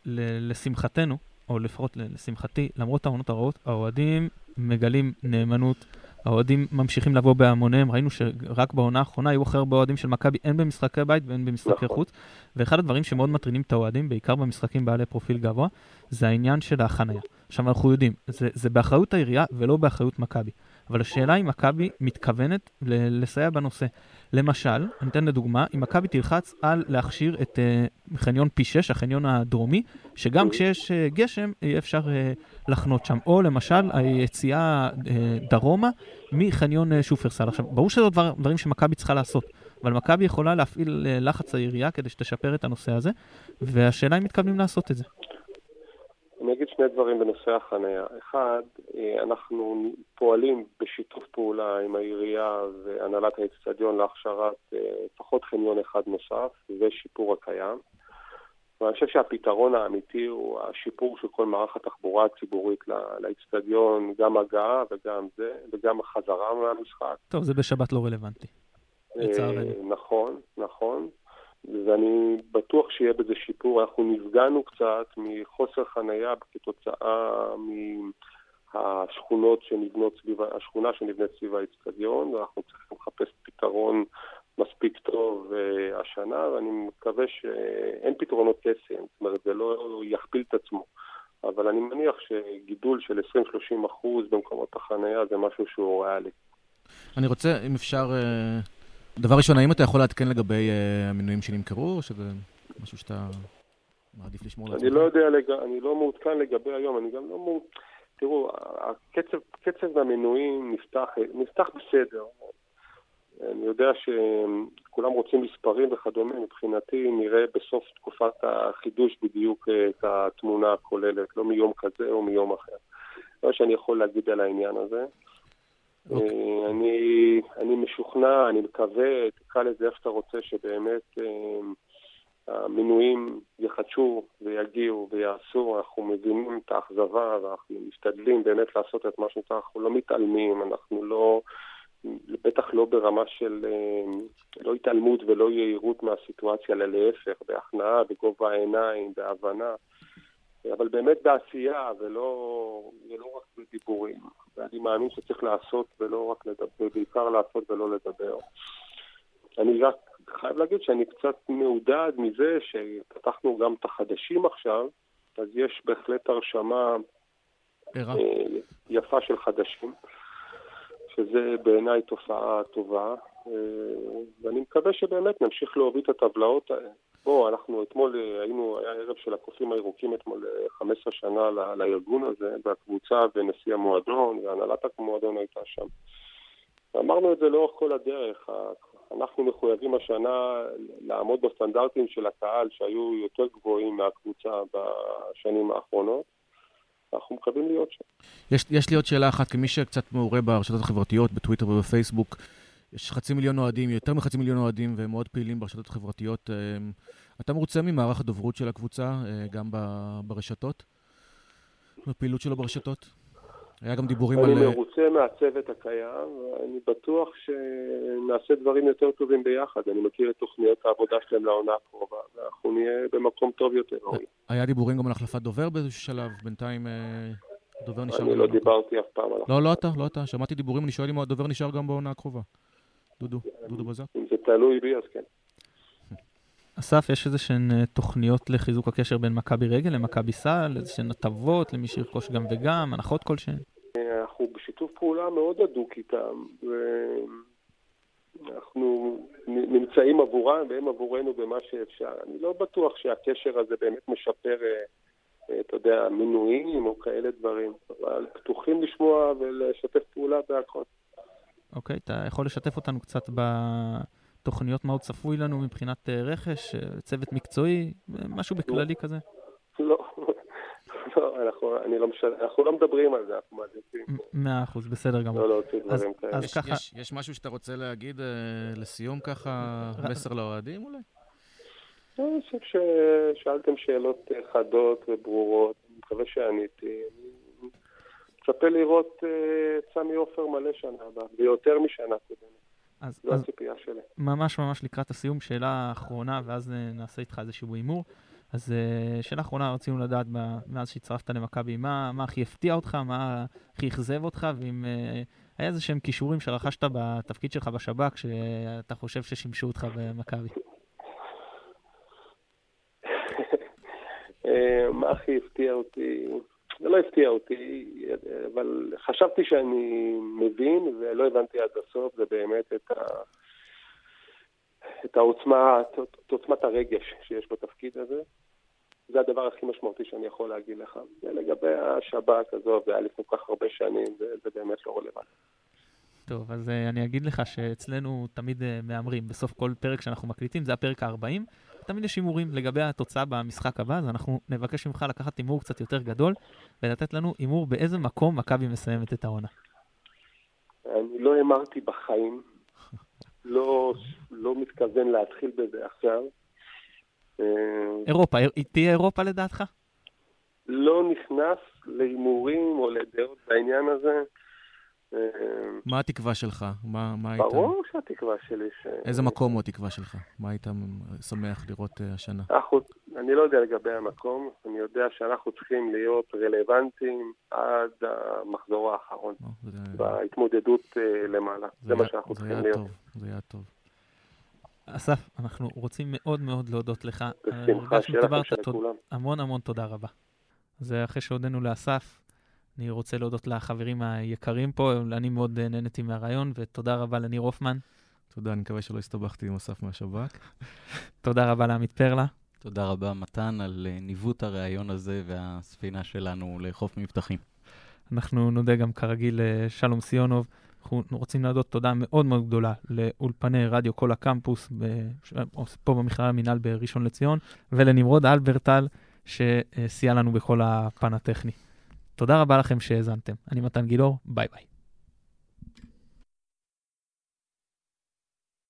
ל- לשמחתנו, או לפחות ל- לשמחתי, למרות העונות הרעות, האוהדים מגלים נאמנות. האוהדים ממשיכים לבוא בהמוניהם, ראינו שרק בעונה האחרונה היו הכי הרבה אוהדים של מכבי, הן במשחקי בית והן במשחקי נכון. חוץ. ואחד הדברים שמאוד מטרידים את האוהדים, בעיקר במשחקים בעלי פרופיל גבוה, זה העניין של החנייה. עכשיו אנחנו יודעים, זה, זה באחריות העירייה ולא באחריות מכבי. אבל השאלה אם מכבי מתכוונת ל- לסייע בנושא. למשל, אני אתן לדוגמה, אם מכבי תלחץ על להכשיר את uh, חניון פי 6, החניון הדרומי, שגם כשיש uh, גשם יהיה אפשר uh, לחנות שם. או למשל, היציאה uh, דרומה מחניון uh, שופרסל. עכשיו, ברור שזה דבר, דברים שמכבי צריכה לעשות, אבל מכבי יכולה להפעיל uh, לחץ העירייה כדי שתשפר את הנושא הזה, והשאלה אם מתכוונים לעשות את זה. אני אגיד שני דברים בנושא החניה. אחד, אה, אנחנו פועלים בשיתוף פעולה עם העירייה והנהלת האצטדיון להכשרת אה, לפחות חניון אחד נוסף ושיפור הקיים. ואני חושב שהפתרון האמיתי הוא השיפור של כל מערך התחבורה הציבורית לאצטדיון, גם הגעה וגם זה, וגם החזרה מהמשחק. טוב, זה בשבת לא רלוונטי. לצערנו. אה, נכון, נכון. ואני בטוח שיהיה בזה שיפור. אנחנו נפגענו קצת מחוסר חנייה כתוצאה מהשכונות שנבנות סביב, השכונה שנבנית סביב האצטדיון, ואנחנו צריכים לחפש פתרון מספיק טוב uh, השנה, ואני מקווה שאין פתרונות קסם, זאת אומרת, זה לא יכפיל את עצמו. אבל אני מניח שגידול של 20-30 אחוז במקומות החנייה זה משהו שהוא ריאלי. אני רוצה, אם אפשר, אה, דבר ראשון, האם אתה יכול לעדכן לגבי אה, המינויים שנמכרו, או שזה משהו שאתה מעדיף לשמור לעצמך? אני לא יודע, לג... אני לא מעודכן לגבי היום, אני גם לא מעודכן. תראו, הקצב, קצב המינויים נפתח, נפתח בסדר. אני יודע שכולם רוצים מספרים וכדומה, מבחינתי נראה בסוף תקופת החידוש בדיוק אה, את התמונה הכוללת, לא מיום כזה או מיום אחר. מה שאני יכול להגיד על העניין הזה. אוקיי. אה, אני, אני משוכנע, אני מקווה, תקרא לזה איך שאתה רוצה, שבאמת אה, המינויים יחדשו ויגיעו ויעשו, אנחנו מבינים את האכזבה ואנחנו משתדלים באמת לעשות את מה שצריך, אנחנו לא מתעלמים, אנחנו לא, בטח לא ברמה של אה, לא התעלמות ולא יהירות מהסיטואציה, אלא להפך, בהכנעה, בגובה העיניים, בהבנה, אבל באמת בעשייה ולא, ולא רק בדיבורים. ואני מאמין שצריך לעשות ולא רק לדבר, בעיקר לעשות ולא לדבר. אני רק חייב להגיד שאני קצת מעודד מזה שפתחנו גם את החדשים עכשיו, אז יש בהחלט הרשמה. אה, יפה של חדשים, שזה בעיניי תופעה טובה, אה, ואני מקווה שבאמת נמשיך להוביל את הטבלאות האלה. בוא, אנחנו אתמול אה, היינו, היה ערב של הקופים הירוקים אתמול 15 אה, שנה לארגון הזה, והקבוצה ונשיא המועדון והנהלת המועדון הייתה שם. ואמרנו את זה לאורך כל הדרך, אנחנו מחויבים השנה לעמוד בסטנדרטים של הקהל שהיו יותר גבוהים מהקבוצה בשנים האחרונות. אנחנו מקווים להיות שם. יש, יש לי עוד שאלה אחת, כמי שקצת מעורה ברשתות החברתיות, בטוויטר ובפייסבוק, יש חצי מיליון אוהדים, יותר מחצי מיליון אוהדים, והם מאוד פעילים ברשתות החברתיות. אמ, אתה מרוצה ממערך הדוברות של הקבוצה, אה, גם ברשתות? בפעילות שלו ברשתות? היה גם דיבורים אני על... אני מרוצה מהצוות הקיים, ואני בטוח שנעשה דברים יותר טובים ביחד. אני מכיר את תוכניות העבודה שלהם לעונה הקרובה, ואנחנו נהיה במקום טוב יותר. היה דיבורים גם על החלפת דובר באיזשהו שלב, בינתיים אה, הדובר נשאר... אני לא דיברתי אף פעם על. לא, לא אתה, לא אתה. שמעתי דיבורים, אני שואל אם הדובר נשאר גם בעונה הקרובה. דודו, דודו בזק. אם זה תלוי בי, אז כן. אסף, יש איזה שהן אה, תוכניות לחיזוק הקשר בין מכבי רגל למכבי סל, איזה שהן הטבות למי שירכוש גם וגם, הנחות כלשהן? אנחנו בשיתוף פעולה מאוד הדוק איתם, ואנחנו נמצאים עבורם והם עבורנו במה שאפשר. אני לא בטוח שהקשר הזה באמת משפר, אה, אה, אתה יודע, מינויים או כאלה דברים, אבל פתוחים לשמוע ולשתף פעולה בהכל. אוקיי, אתה יכול לשתף אותנו קצת בתוכניות, מה עוד צפוי לנו מבחינת אה, רכש, אה, צוות מקצועי, משהו בכללי כזה? לא, לא, אנחנו, אני לא משל... אנחנו לא מדברים על זה, אנחנו מעדיפים. מאה אחוז, בסדר גמור. לא להוציא דברים כאלה. אז ככה... יש, משהו שאתה רוצה להגיד לסיום ככה, מסר לאוהדים אולי? אני חושב ששאלתם שאלות חדות וברורות, אני מקווה שעניתי. מצפה לראות uh, סמי עופר מלא שנה הבאה, ויותר משנה קודמת. אז, זו אז הציפייה שלי. ממש ממש לקראת הסיום, שאלה אחרונה, ואז uh, נעשה איתך איזשהו הימור. אז uh, שאלה אחרונה, רצינו לדעת מאז שהצטרפת למכבי, מה, מה הכי הפתיע אותך, מה הכי אכזב אותך, ואם היה איזה שהם כישורים שרכשת בתפקיד שלך בשב"כ, שאתה חושב ששימשו אותך במכבי. מה הכי הפתיע אותי? זה לא הפתיע אותי, אבל חשבתי שאני מבין, ולא הבנתי עד הסוף, זה באמת את, ה... את העוצמה, את עוצמת הרגש שיש בתפקיד הזה. זה הדבר הכי משמעותי שאני יכול להגיד לך. ולגבי השב"כ, עזוב, זה היה לפני כל כך הרבה שנים, וזה באמת לא רלוונטי. טוב, אז uh, אני אגיד לך שאצלנו תמיד uh, מהמרים, בסוף כל פרק שאנחנו מקליטים, זה הפרק ה-40, תמיד יש הימורים לגבי התוצאה במשחק הבא, אז אנחנו נבקש ממך לקחת הימור קצת יותר גדול, ולתת לנו הימור באיזה מקום מכבי מסיימת את העונה. אני לא האמרתי בחיים, לא, לא מתכוון להתחיל בזה עכשיו. אה, אירופה, תהיה אירופה לדעתך? לא נכנס להימורים או לדעות בעניין הזה. מה התקווה שלך? מה, מה היית... ברור שהתקווה שלי ש... איזה מקום הוא התקווה שלך? מה היית שמח לראות uh, השנה? אנחנו, אני לא יודע לגבי המקום, אני יודע שאנחנו צריכים להיות רלוונטיים עד המחזור האחרון, oh, זה... בהתמודדות למעלה. זה, זה מה שאנחנו צריכים להיות. טוב, זה היה טוב. אסף, אנחנו רוצים מאוד מאוד להודות לך. בשמחה, שיהיה לכם שלכולם. המון המון תודה רבה. זה אחרי שהודינו לאסף, אני רוצה להודות לחברים היקרים פה, אני מאוד נהניתי מהרעיון, ותודה רבה לניר הופמן. תודה, אני מקווה שלא הסתבכתי עם אסף מהשב"כ. תודה רבה לעמית פרלה. תודה רבה, מתן, על אה, ניווט הראיון הזה והספינה שלנו לחוף מבטחים. אנחנו נודה גם כרגיל לשלום סיונוב. אנחנו רוצים להודות תודה מאוד מאוד גדולה לאולפני רדיו קול הקמפוס, פה במכללה המינהל בראשון לציון, ולנמרוד אלברטל, שסייע לנו בכל הפן הטכני. תודה רבה לכם שהאזנתם. אני מתן גילאור, ביי ביי.